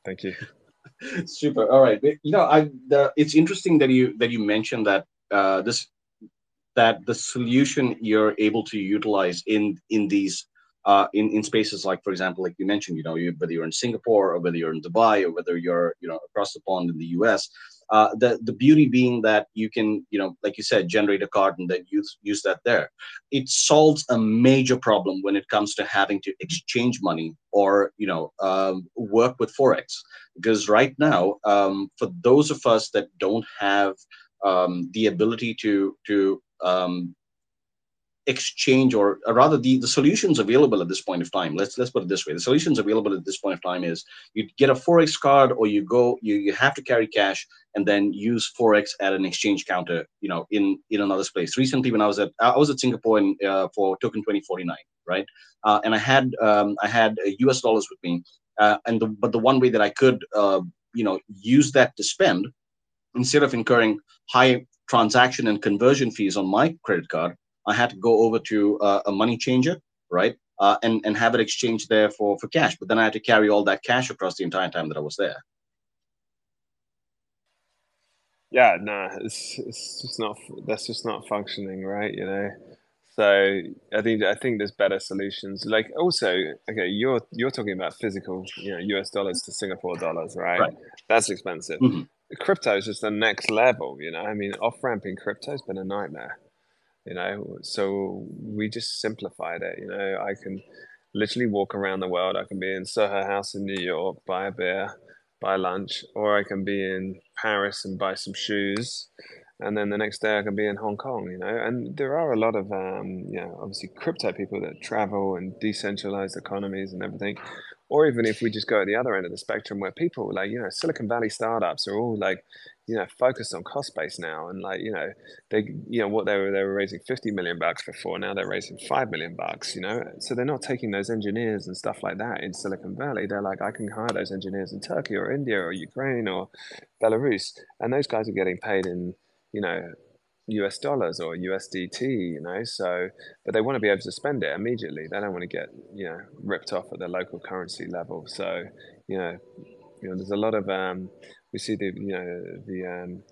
Thank you. <laughs> Super. All right. You know, I the, it's interesting that you that you mentioned that uh, this that the solution you're able to utilize in in these uh, in in spaces like, for example, like you mentioned, you know, you, whether you're in Singapore or whether you're in Dubai or whether you're you know across the pond in the U.S. Uh, the the beauty being that you can you know like you said generate a card and then use use that there it solves a major problem when it comes to having to exchange money or you know um, work with forex because right now um, for those of us that don't have um, the ability to to um, exchange or, or rather the, the solutions available at this point of time let's let's put it this way the solutions available at this point of time is you get a forex card or you go you, you have to carry cash and then use forex at an exchange counter you know in in another place. Recently when i was at i was at singapore in, uh, for token 2049 right? Uh, and i had um, i had us dollars with me uh, and the, but the one way that i could uh, you know use that to spend instead of incurring high transaction and conversion fees on my credit card I had to go over to uh, a money changer, right? Uh, and and have it exchanged there for for cash. But then I had to carry all that cash across the entire time that I was there. Yeah, no, it's it's just not that's just not functioning, right? You know. So I think I think there's better solutions. Like also, okay, you're you're talking about physical, you know, US dollars to Singapore dollars, right? Right. That's expensive. Mhm. Crypto is just the next level, you know. I mean, off ramping crypto has been a nightmare you know so we just simplified it you know. I can literally walk around the world i can be in soho house in new york buy a beer buy lunch or i can be in paris and buy some shoes and then the next day i can be in hong kong you know? And there are a lot of um, you know obviously crypto people that travel and decentralized economies and everything. Or even if we just go at the other end of the spectrum where people like you know silicon valley startups are all like you know focused on cost base now. And like you know they you know what they were they were raising 50 million bucks before now they're raising 5 million bucks you know? So they're not taking those engineers and stuff like that in silicon valley. They're like i can hire those engineers in turkey or india or ukraine or belarus. And those guys are getting paid in you know US dollars or USDT, you know, so, but they want to be able to spend it immediately. They don't want to get, you know, ripped off at the local currency level. So, you know, you know, there's a lot of, um, we see the, you know, the um,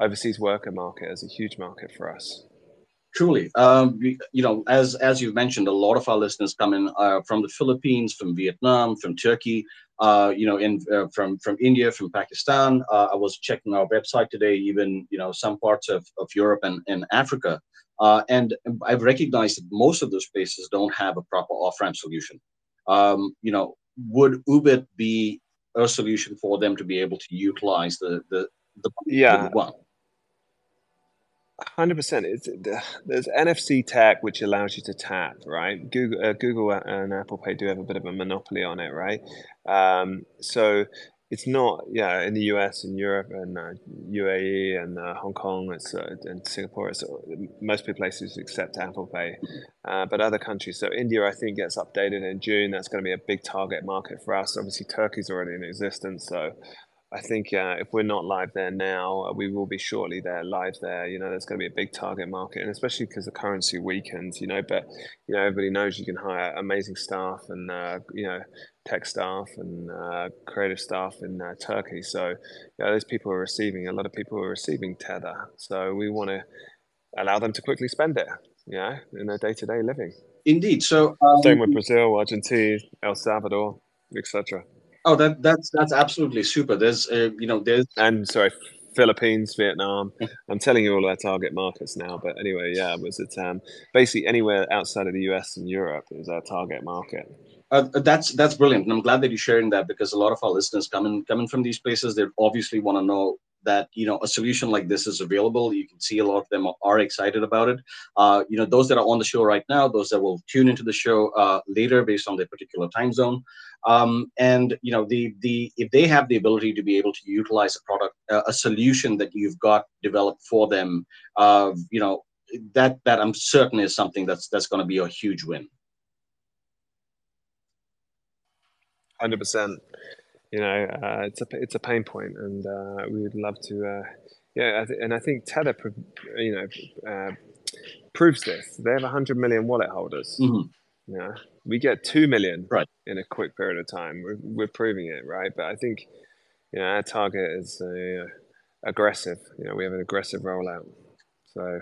overseas worker market as a huge market for us. Truly, um, you know, as as you've mentioned, a lot of our listeners come in uh, from the Philippines, from Vietnam, from Turkey, uh, you know, in uh, from from India, from Pakistan. Uh, I was checking our website today, even you know some parts of, of Europe and, and Africa, uh, and I've recognized that most of those places don't have a proper off ramp solution. Um, you know, would Oobit be a solution for them to be able to utilize the the the Yeah. one? Hundred percent. There's NFC tech which allows you to tap, right? Google, uh, Google and Apple Pay do have a bit of a monopoly on it, right? Um, so it's not, yeah, in the US and Europe and uh, UAE and uh, Hong Kong it's, uh, and Singapore, it's, uh, most places accept Apple Pay, uh, but other countries. So India, I think, gets updated in June. That's going to be a big target market for us. Obviously, Turkey's already in existence, so I think uh, if we're not live there now, uh, we will be shortly there, live there. You know, there's going to be a big target market, and especially because the currency weakens. You know, but you know, everybody knows you can hire amazing staff and uh, you know, tech staff and uh, creative staff in uh, Turkey. So, you know, those people are receiving a lot of people are receiving tether. So we want to allow them to quickly spend it. You know, in their day to day living. Indeed. So um, Same with Brazil, Argentina, El Salvador, etc. Oh, that that's that's absolutely super. There's uh, you know there's and sorry, Philippines, Vietnam. I'm telling you all our target markets now, but anyway, yeah, was it um, basically anywhere outside of the US and Europe is our target market. uh, that's that's brilliant, and I'm glad that you're sharing that because a lot of our listeners coming coming from these places, they obviously want to know that you know a solution like this is available. You can see a lot of them are excited about it. Uh, you know those that are on the show right now, those that will tune into the show uh, later based on their particular time zone, um, and you know the the if they have the ability to be able to utilize a product, uh, a solution that you've got developed for them, uh, you know that that I'm certain is something that's that's going to be a huge win. Hundred percent. You know, uh, it's a it's a pain point, and uh, we would love to. Uh, yeah, and I think Tether, you know, uh, proves this. They have 100 million wallet holders. Mhm. You know, we get 2 million Right. in a quick period of time. We're, we're proving it, right? But I think, you know, our target is uh, aggressive. You know, we have an aggressive rollout. So,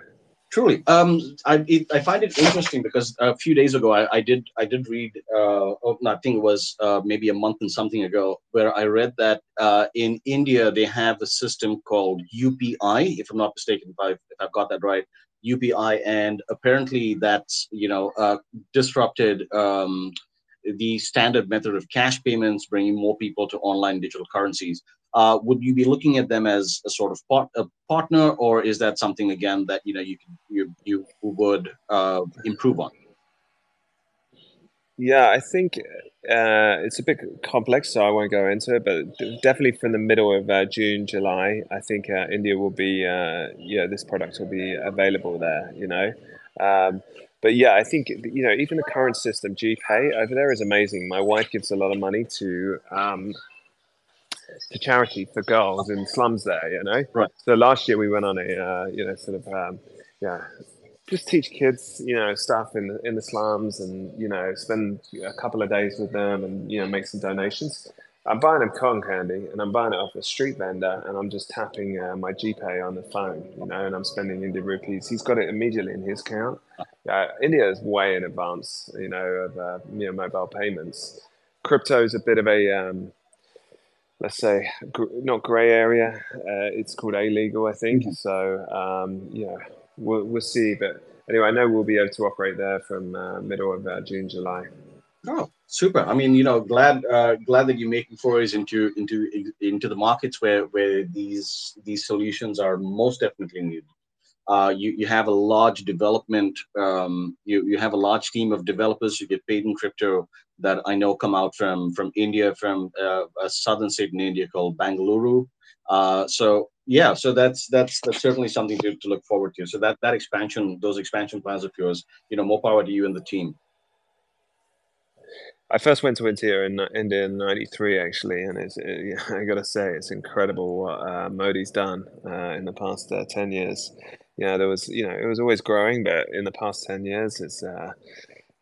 Truly, um, I it, I find it interesting because a few days ago I, I did I did read uh, oh, I think it was uh, maybe a month and something ago where I read that uh, in India they have a system called UPI if I'm not mistaken if I if I've got that right UPI and apparently that's you know uh, disrupted um, the standard method of cash payments, bringing more people to online digital currencies. Uh, would you be looking at them as a sort of part, a partner, or is that something again that you know you you you would uh, improve on? yeah, I think uh, it's a bit complex, so I won't go into it. But definitely from the middle of uh, June, July, I think uh, India will be, uh, yeah, this product will be available there. You know, um, but yeah, I think you know even the current system, GPay over there is amazing. My wife gives a lot of money to um, to charity for girls in slums there. You know, Right. So last year we went on a uh, you know sort of um, yeah just teach kids, you know, stuff in the, in the slums, and you know, spend a couple of days with them, and you know, make some donations. I'm buying them cotton candy, and I'm buying it off a street vendor, and I'm just tapping uh, my GPay on the phone, you know, and I'm spending Indian rupees. He's got it immediately in his account. <laughs> Uh, India is way in advance, you know, of uh, you know mobile payments. Crypto is a bit of a um, let's say gr- not grey area. Uh, it's called illegal, I think. So um, yeah, we'll, we'll see. But anyway, I know we'll be able to operate there from uh, middle of uh, June, July. Oh, super! I mean, you know, glad uh, glad that you're making forays into into into the markets where where these these solutions are most definitely needed. Uh, you you have a large development. Um, you you have a large team of developers who get paid in crypto that I know come out from from India, from uh, a southern state in India called Bangalore. Uh, so yeah, so that's that's that's certainly something to, to look forward to. So that that expansion, those expansion plans of yours, you know, more power to you and the team. I first went to India in India in '93 actually, and it's it, <laughs> I got to say it's incredible what uh, Modi's done uh, in the past uh, ten years. You know, there was you know it was always growing, but in the past ten years, it's uh,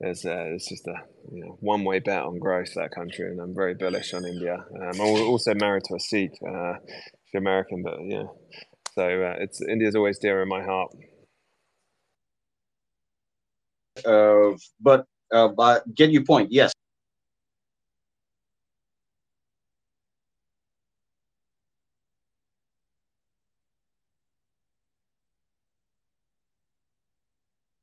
it's, uh, it's just a you know, one way bet on growth that country, and I'm very bullish on India. Um, I'm also married to a Sikh, uh, she's American, but yeah, so uh, it's India's always dear in my heart. Uh, but uh, but get your point. Yes,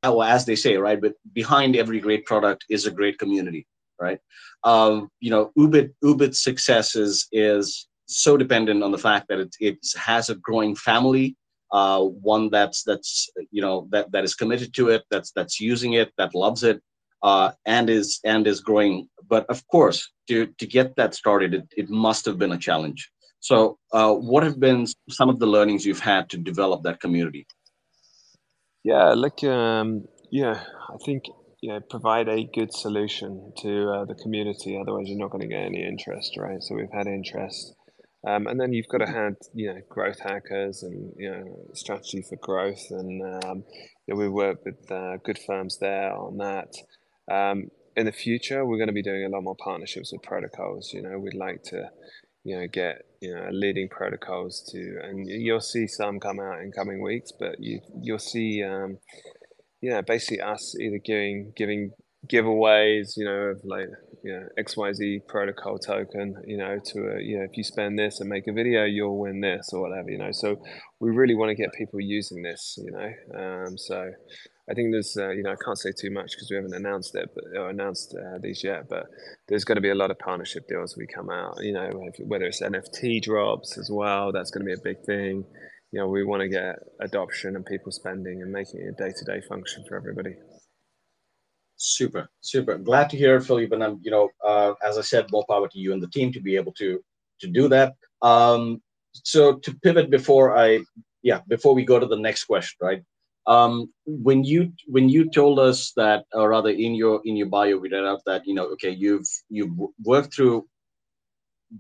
well, as they say, right? But behind every great product is a great community, right? Um, you know, Oobit Oobit's success is is so dependent on the fact that it it has a growing family, uh, one that's that's you know that that is committed to it, that's that's using it, that loves it, uh, and is and is growing. But of course, to to get that started, it, it must have been a challenge. So, uh, what have been some of the learnings you've had to develop that community? Yeah, look, um, yeah, I think you know provide a good solution to uh, the community. Otherwise, you're not going to get any interest, right? So we've had interest, um, and then you've got to have you know growth hackers and you know strategy for growth, and um, you know, we work with uh, good firms there on that. Um, in the future, we're going to be doing a lot more partnerships with protocols. You know, we'd like to you know get you know leading protocols to and you'll see some come out in coming weeks but you you'll see um you know basically us either giving giving giveaways you know of like you know xyz protocol token you know to a, you know if you spend this and make a video you'll win this or whatever you know. So we really want to get people using this you know um so I think there's, uh, you know, I can't say too much because we haven't announced it, but or announced uh, these yet. But there's going to be a lot of partnership deals we come out. You know, whether it's NFT drops as well, that's going to be a big thing. You know, we want to get adoption and people spending and making it a day-to-day function for everybody. Super, super. Glad to hear it, Philippe. And I'm, you know, uh, as I said, more power to you and the team to be able to to do that. Um, so to pivot before I, yeah, before we go to the next question, right? Um, when you when you told us that or rather in your in your bio we read out that you know okay you've you've worked through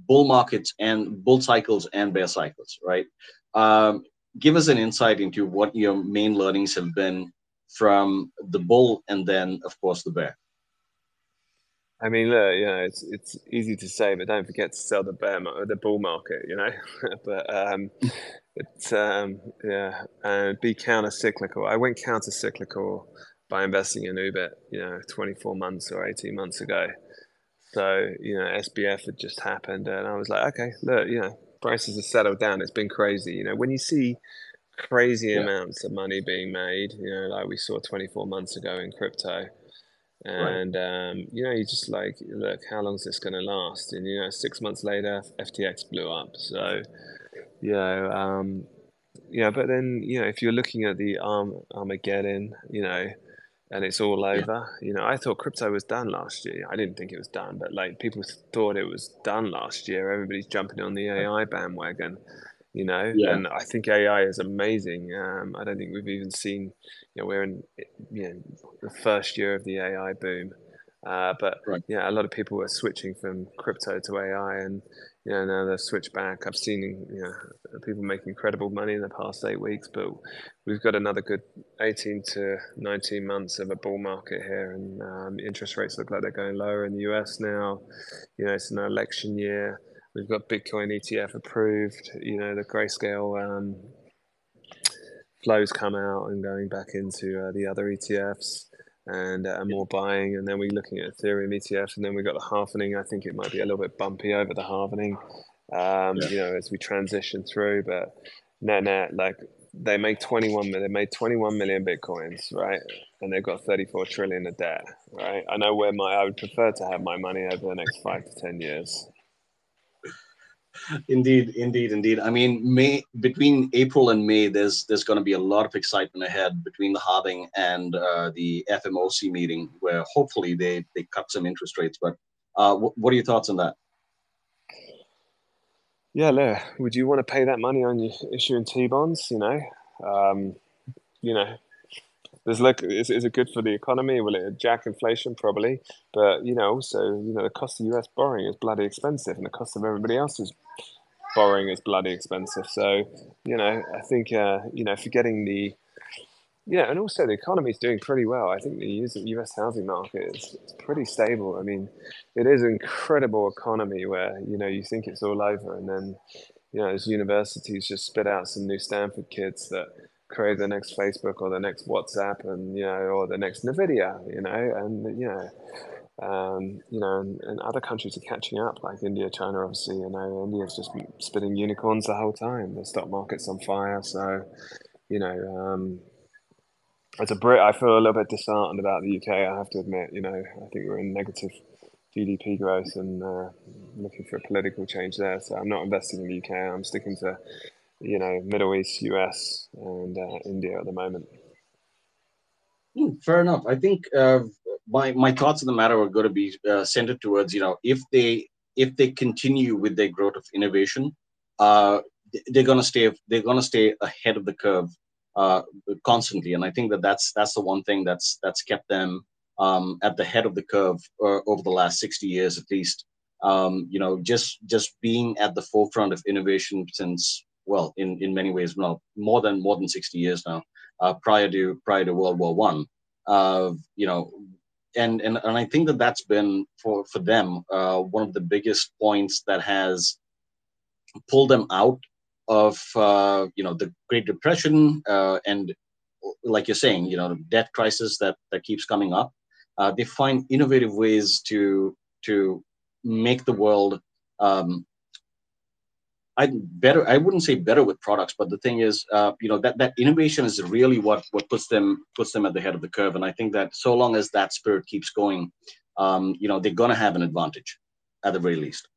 bull markets and bull cycles and bear cycles right um, give us an insight into what your main learnings have been from the bull and then, of course, the bear? I mean, look, you know, it's it's easy to say, but don't forget to sell the bear, the bull market, you know. <laughs> but um, it's um, yeah, and be counter cyclical. I went counter cyclical by investing in Oobit, you know, 24 months or 18 months ago. So you know, SBF had just happened, and I was like, okay, look, you know, prices have settled down. It's been crazy, you know, when you see crazy yeah. amounts of money being made, you know, like we saw 24 months ago in crypto and right. um, you know you just like look how long is this going to last and you know six months later ftx blew up so you know um, yeah but then you know if you're looking at the Arm, armageddon you know and it's all over yeah. you know i thought crypto was done last year i didn't think it was done but like people thought it was done last year everybody's jumping on the ai bandwagon you know yeah. and i think ai is amazing um, i don't think we've even seen you know we're in you know the first year of the ai boom uh, but right. yeah a lot of people are switching from crypto to ai and you know now they've switched back. I've seen you know people make incredible money in the past eight weeks but we've got another good 18 to 19 months of a bull market here. And um, interest rates look like they're going lower in the us now. You know it's an election year. We've got Bitcoin ETF approved. You know, the grayscale um, flows come out and going back into uh, the other ETFs and uh, more buying. And then we're looking at Ethereum ETF. And then we've got the halvening. I think it might be a little bit bumpy over the halvening, um, yeah. you know, as we transition through. But net net, like they make 21 they made 21 million bitcoins right and they've got 34 trillion of debt right i know where my i would prefer to have my money over the next five to ten years indeed, indeed, indeed. I mean, May between April and May, there's there's going to be a lot of excitement ahead between the halving and uh, the FMOC meeting, where hopefully they they cut some interest rates. But uh, w- what are your thoughts on that? Yeah, Lou, would you want to pay that money on your issuing T bonds? You know, um, you know, there's like is, is it good for the economy? Will it jack inflation? Probably. But you know also you know the cost of us borrowing is bloody expensive and the cost of everybody else's borrowing is bloody expensive. So you know i think uh, you know you're the yeah and also the economy is doing pretty well. I think the us housing market is, is pretty stable. I mean it is an incredible economy where you know you think it's all over and then you know as universities just spit out some new stanford kids that create the next Facebook or the next WhatsApp, and you know, or the next Nvidia, you know, and you know. Um, you know, and, and, other countries are catching up, like India, China. Obviously, you know, India's just spitting unicorns the whole time. The stock market's on fire, so you know, um, as a Brit, I feel a little bit disheartened about the UK. I have to admit, you know, I think we're in negative GDP growth and uh, looking for a political change there. So I'm not investing in the UK. I'm sticking to you know, Middle East, US, and uh, India at the moment. Hmm, fair enough. I think uh, my my thoughts on the matter are going to be uh, centered towards you know if they if they continue with their growth of innovation, uh, they're going to stay they're going to stay ahead of the curve uh, constantly, and I think that that's that's the one thing that's that's kept them um, at the head of the curve uh, over the last sixty years at least. Um, you know, just just being at the forefront of innovation since well, in, in many ways, well, more than more than 60 years now, uh, prior to prior to World War One. Uh, you know, and, and and I think that that's been for for them uh, one of the biggest points that has pulled them out of uh, you know the Great Depression uh, and like you're saying, you know, the debt crisis that that keeps coming up. Uh, they find innovative ways to to make the world um, I better I wouldn't say better with products, but the thing is, uh, you know, that that innovation is really what what puts them puts them at the head of the curve. And I think that so long as that spirit keeps going, um, you know, they're gonna have an advantage, at the very least.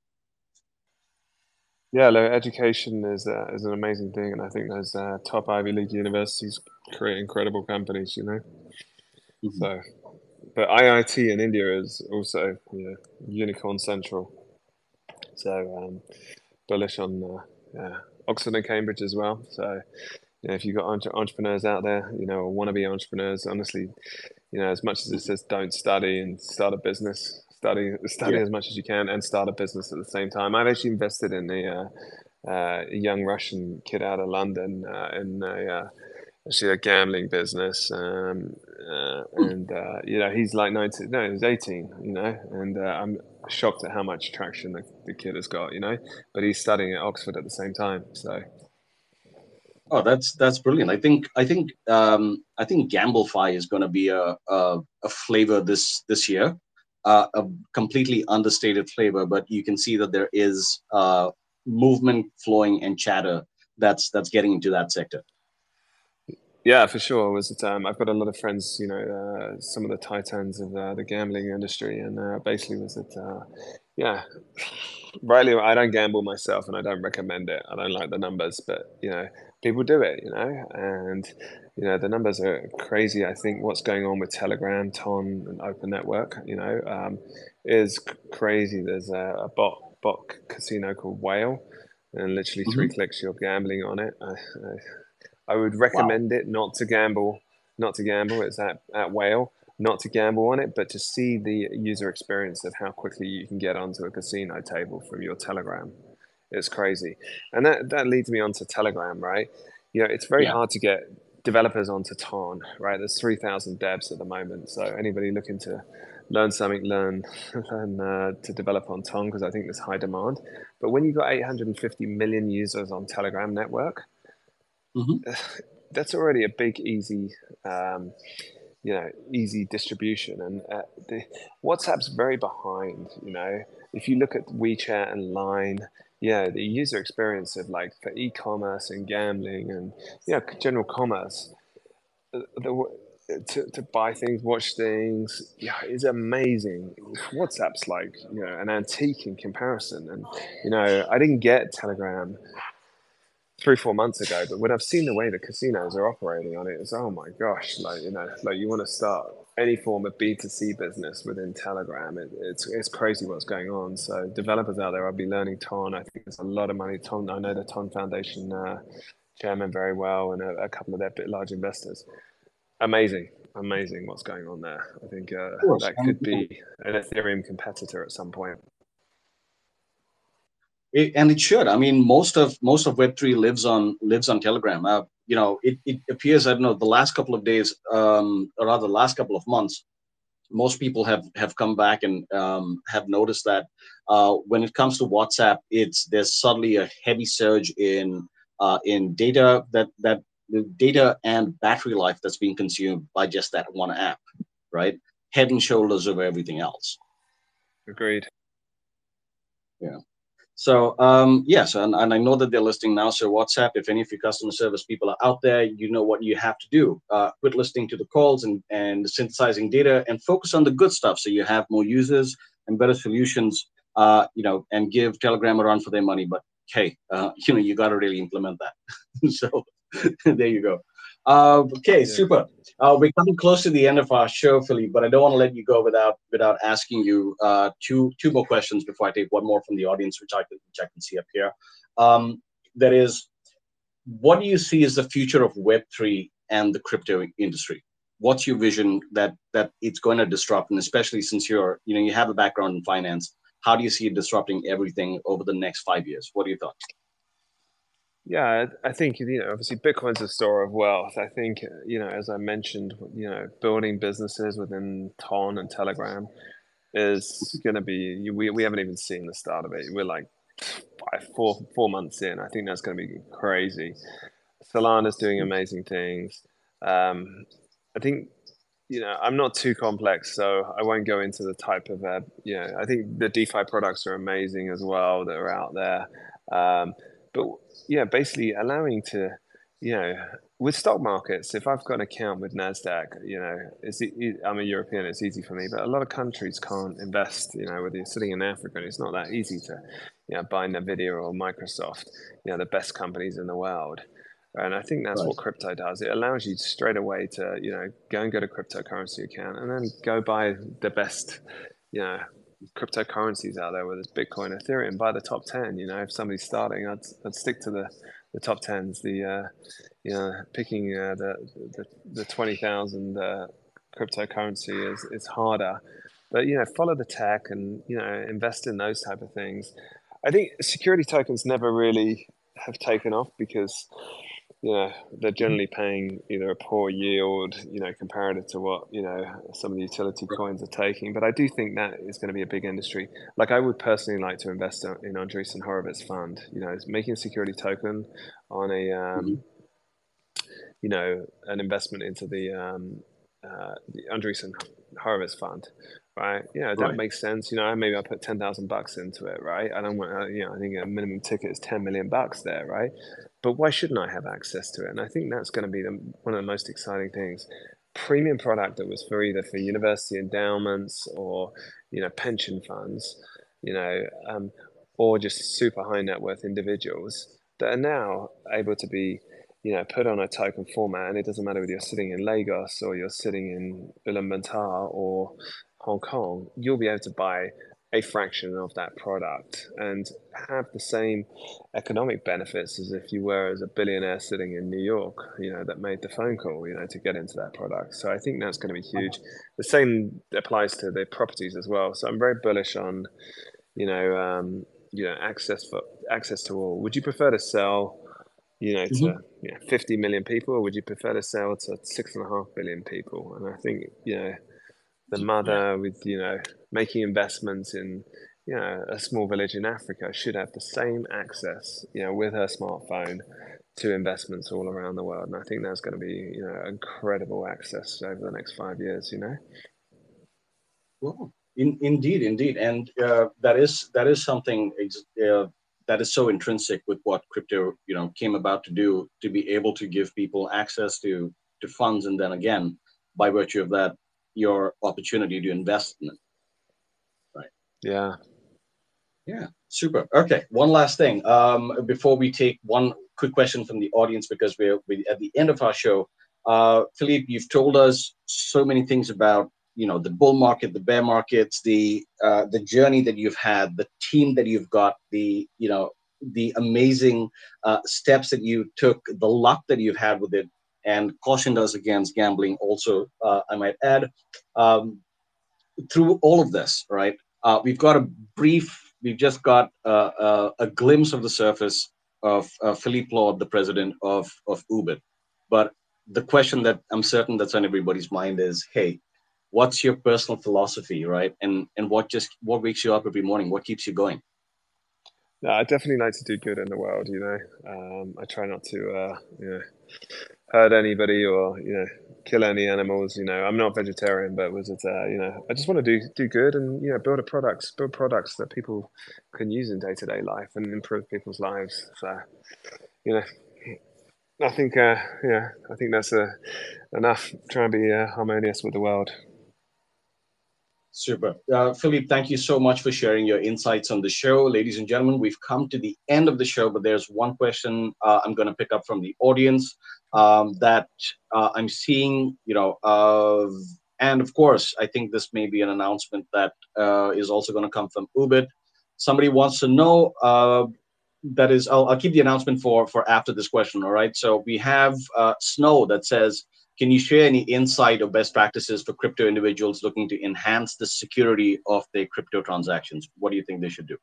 Yeah, look, education is uh, is an amazing thing, and I think those uh, top Ivy League universities create incredible companies. You know, mm-hmm. so but IIT in India is also you know unicorn central. So. Um, bullish on uh, Oxford and Cambridge as well. So, you know, if you've got entre- entrepreneurs out there, you know, or want to be entrepreneurs, honestly, you know, as much as it says don't study and start a business, study study yeah. as much as you can and start a business at the same time. I've actually invested in a, uh, uh, young Russian kid out of London uh, in a, uh, actually a gambling business, um, uh, and uh, you know he's like 19, no, he's 18, you know, and uh, I'm shocked at how much traction the, the kid has got, you know, but he's studying at Oxford at the same time, so. Oh, that's that's brilliant. I think I think um, I think GambleFi is going to be a, a, a flavor this this year, uh, a completely understated flavor, but you can see that there is uh, movement flowing and chatter that's that's getting into that sector. Yeah, for sure. Was it? Um, I've got a lot of friends, you know, uh, some of the titans of uh, the gambling industry, and uh, basically was it? Uh, yeah, <sighs> rightly, I don't gamble myself, and I don't recommend it. I don't like the numbers, but you know, people do it, you know, and you know the numbers are crazy. I think what's going on with Telegram, Ton, and Open Network, you know, um, is crazy. There's a, a bot bot casino called Whale, and literally 3 mm-hmm. clicks you're gambling on it. I, I, I would recommend wow. it not to gamble, not to gamble. It's at at Whale. Not to gamble on it, but to see the user experience of how quickly you can get onto a casino table from your Telegram. It's crazy. And that, that leads me on to Telegram, right? You know, it's very yeah. hard to get developers onto Ton, right? There's 3,000 devs at the moment. So anybody looking to learn something, learn, <laughs> learn uh, to develop on Ton because I think there's high demand. But when you've got 850 million users on Telegram network, mm-hmm. that's already a big, easy, um, you know, easy distribution. And uh, the, WhatsApp's very behind, you know. If you look at WeChat and Line, yeah, the user experience of like for e-commerce and gambling and yeah, general commerce, the, the, to, to buy things, watch things, yeah, is amazing. WhatsApp's like you know an antique in comparison, and you know I didn't get Telegram three four months ago, but when I've seen the way the casinos are operating on it, it's oh my gosh, like you know, like you want to start any form of B2C business within Telegram. It, it's, it's crazy what's going on. So developers out there, I'll be learning Ton. I think there's a lot of money. Ton, I know the Ton Foundation uh, chairman very well and a, a, couple of their bit large investors. Amazing, amazing what's going on there. I think uh, that could be an Ethereum competitor at some point. It, and it should. I mean, most of most of Web three lives on lives on Telegram. Uh, you know, it, it appears, I don't know, the last couple of days, um, or rather, the last couple of months, most people have have come back and um, have noticed that uh, when it comes to WhatsApp, it's there's suddenly a heavy surge in uh, in data that that the data and battery life that's being consumed by just that one app, right? Head and shoulders over everything else. Agreed. So um, yes, and, and I know that they're listening now. So WhatsApp, if any of your customer service people are out there, you know what you have to do. Uh, quit listening to the calls and, and synthesizing data and focus on the good stuff so you have more users and better solutions, uh, you know, and give Telegram a run for their money. But hey, uh, <laughs> you know, you got to really implement that. <laughs> so <laughs> there you go. Uh, okay, yeah. super. Uh, we're coming close to the end of our show, Philippe, but I don't want to let you go without without asking you uh, two two more questions before I take one more from the audience, which I can which I can see up here. Um, that is, what do you see as the future of Web three and the crypto industry? What's your vision that that it's going to disrupt, and especially since you're you know you have a background in finance, how do you see it disrupting everything over the next five years? What are your thoughts? Yeah, I think you know obviously Bitcoin's a store of wealth. I think you know as I mentioned, you know building businesses within Ton and Telegram is going to be we we haven't even seen the start of it. We're like five, four four months in. I think that's going to be crazy. Solana's doing amazing things. Um, I think you know I'm not too complex, so I won't go into the type of uh, you know I think the DeFi products are amazing as well that are out there. Um, but yeah, basically allowing to, you know, with stock markets, if I've got an account with Nasdaq, you know, it's I'm a European, it's easy for me. But a lot of countries can't invest. You know, whether you're sitting in Africa, it's not that easy to, you know, buy Nvidia or Microsoft, you know, the best companies in the world. And I think that's right. what crypto does. It allows you straight away to, you know, go and get a cryptocurrency account and then go buy the best, you know, cryptocurrencies out there, whether it's Bitcoin, Ethereum, by the top ten. You know, if somebody's starting, I'd I'd stick to the the top tens. The uh, you know, picking uh, the the, the twenty thousand uh, cryptocurrency is is harder, but you know, follow the tech and you know, invest in those type of things. I think security tokens never really have taken off because you know they're generally paying either a poor yield, you know, comparative to what you know some of the utility coins are taking. But I do think that is going to be a big industry. Like I would personally like to invest in Andreessen Horowitz fund. You know, making a security token on a um, mm-hmm. you know an investment into the um, uh, the Andreessen Horowitz fund, right? Yeah, that right. makes sense. You know, maybe I put ten thousand bucks into it, right? I don't want, uh, you know, I think a minimum ticket is ten million bucks there, right? But why shouldn't I have access to it? And I think that's going to be the, one of the most exciting things. Premium product that was for either for university endowments or you know pension funds, you know, um, or just super high net worth individuals that are now able to be you know, put on a token format, and it doesn't matter whether you're sitting in Lagos or you're sitting in Ulaanbaatar or Hong Kong, you'll be able to buy a fraction of that product and have the same economic benefits as if you were as a billionaire sitting in New York, you know, that made the phone call, you know, to get into that product. So I think that's going to be huge. The same applies to the properties as well. So I'm very bullish on, you know, um, you know, access for access to all. Would you prefer to sell? you know, to mm-hmm. you know, 50 million people, or would you prefer to sell to six and a half billion people? And I think, you know, the mother with, you know, making investments in, you know, a small village in Africa should have the same access, you know, with her smartphone to investments all around the world. And I think that's going to be, you know, incredible access over the next five years, you know? Well, in, indeed, indeed. And uh, that is, that is something uh, that is so intrinsic with what crypto you know came about to do to be able to give people access to to funds and then again by virtue of that your opportunity to invest in it yeah. Yeah super. Okay one last thing um, before we take one quick question from the audience because we're, we're at the end of our show. Uh, philippe you've told us so many things about you know the bull market the bear markets the uh, the journey that you've had the team that you've got the you know the amazing uh, steps that you took the luck that you've had with it and cautioned us against gambling also uh, i might add. Um, through all of this right uh, we've got a brief we've just got uh, uh, a glimpse of the surface of philippe lord the president of of Oobit but the question that i'm certain that's on everybody's mind is hey what's your personal philosophy, right? And and what just what wakes you up every morning? What keeps you going? No, I definitely like to do good in the world. You know, um, I try not to, uh, you know, hurt anybody or you know, kill any animals. You know, I'm not vegetarian, but was it, uh, you know, I just want to do do good and you know, build a products, build products that people can use in day to day life and improve people's lives. So, you know, I think, uh, yeah, I think that's uh, enough. Try and be uh, harmonious with the world. Super. Uh, Philippe, thank you so much for sharing your insights on the show. Ladies and gentlemen, we've come to the end of the show, but there's one question uh, I'm going to pick up from the audience um, that uh, I'm seeing, you know, and of course, I think this may be an announcement that uh, is also going to come from Oobit. Somebody wants to know. Uh, that is, I'll, I'll, keep the announcement for for after this question. All right. So we have uh, Snow that says, can you share any insight or best practices for crypto individuals looking to enhance the security of their crypto transactions? What do you think they should do?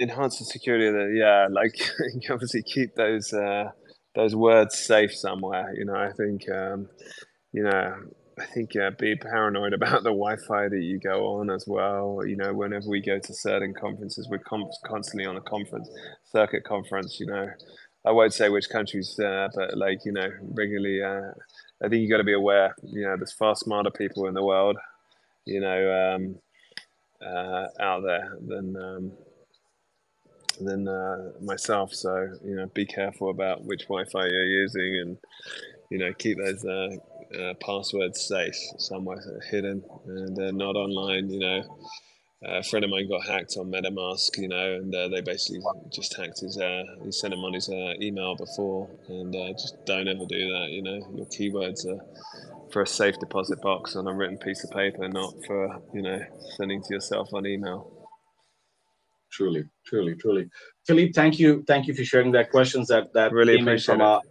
Enhance the security of the yeah, like <laughs> obviously keep those uh, those words safe somewhere. You know, I think um, you know I think uh, be paranoid about the Wi-Fi that you go on as well. You know, whenever we go to certain conferences, we're constantly on a conference circuit conference. You know, I won't say which countries, uh, but like you know, regularly. Uh, I think you got to be aware. You know, there's far smarter people in the world. You know, um, uh, out there than um, than uh, myself. So you know, be careful about which Wi-Fi you're using, and you know, keep those uh, uh, passwords safe somewhere hidden and not online. You know a friend of mine got hacked on MetaMask, you know, and uh, they basically just hacked his. Uh, he sent him on his uh, email before, and uh, just don't ever do that. You know, your keywords are for a safe deposit box on a written piece of paper, not for you know sending to yourself on email. Truly, truly, truly, Philippe. Thank you, thank you for sharing that questions that that really came in from our.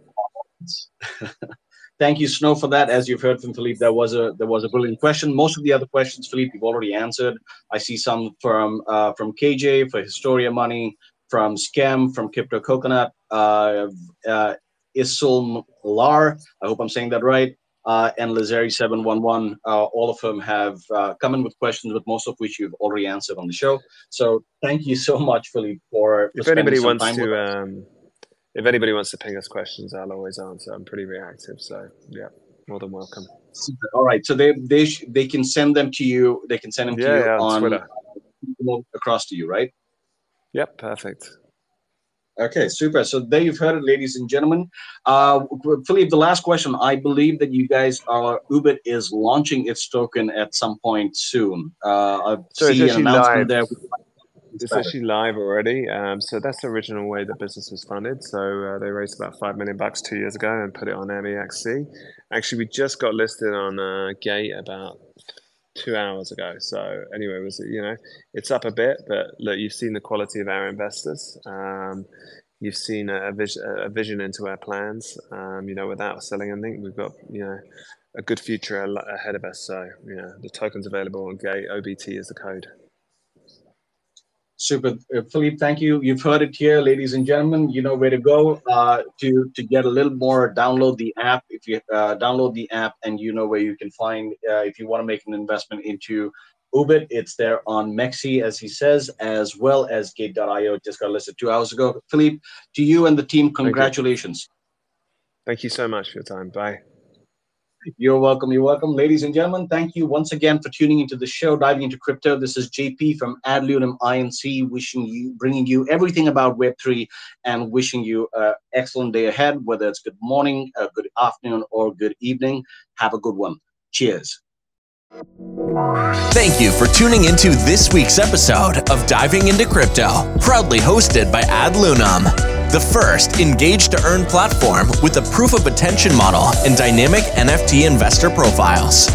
<laughs> Thank you, Snow, for that. As you've heard from Philippe, there was a there was a brilliant question. Most of the other questions, Philippe, you've already answered. I see some from uh, from KJ for Historia Money, from Scam, from Crypto Coconut, uh, uh, Isul Lar, I hope I'm saying that right, uh, and Lazari711. Uh, all of them have uh, come in with questions, but most of which you've already answered on the show. So thank you so much, Philippe, for, for if anybody wants to. Um, if anybody wants to ping us questions, I'll always answer. I'm pretty reactive, so yeah, more than welcome. All right, so they they sh- they can send them to you. They can send them to yeah, you yeah, on Twitter. across to you, right? Yep, perfect. Okay, super. So there you've heard it, ladies and gentlemen. Uh, Philippe, the last question. I believe that you guys are Oobit is launching its token at some point soon. Uh, I so see an announcement live. there. It's actually live already. Um, so that's the original way the business was funded. So uh, they raised about five million bucks two years ago and put it on MEXC. Actually, we just got listed on uh, Gate about two hours ago. So anyway, it was you know it's up a bit, but look, you've seen the quality of our investors. Um, you've seen a, vision, a vision into our plans. Um, you know, without selling anything, we've got you know a good future ahead of us. So you know, the tokens available on Gate. OBT is the code. Super, uh, Philippe. Thank you. You've heard it here, ladies and gentlemen. You know where to go uh, to to get a little more. Download the app. If you uh, download the app, and you know where you can find uh, if you want to make an investment into Oobit, it's there on Mexi, as he says, as well as Gate.io. Just got listed two hours ago. Philippe, to you and the team, congratulations. Thank you, Thank you so much for your time. Bye. You're welcome. You're welcome. Ladies and gentlemen, thank you once again for tuning into the show, diving into crypto. This is JP from Ad Lunam INC, wishing you, bringing you everything about Web3 and wishing you an excellent day ahead, whether it's good morning, good afternoon, or good evening. Have a good one. Cheers. Thank you for tuning into this week's episode of Diving into Crypto, proudly hosted by Ad Lunam the first engage to earn platform with a proof of attention model and dynamic NFT investor profiles.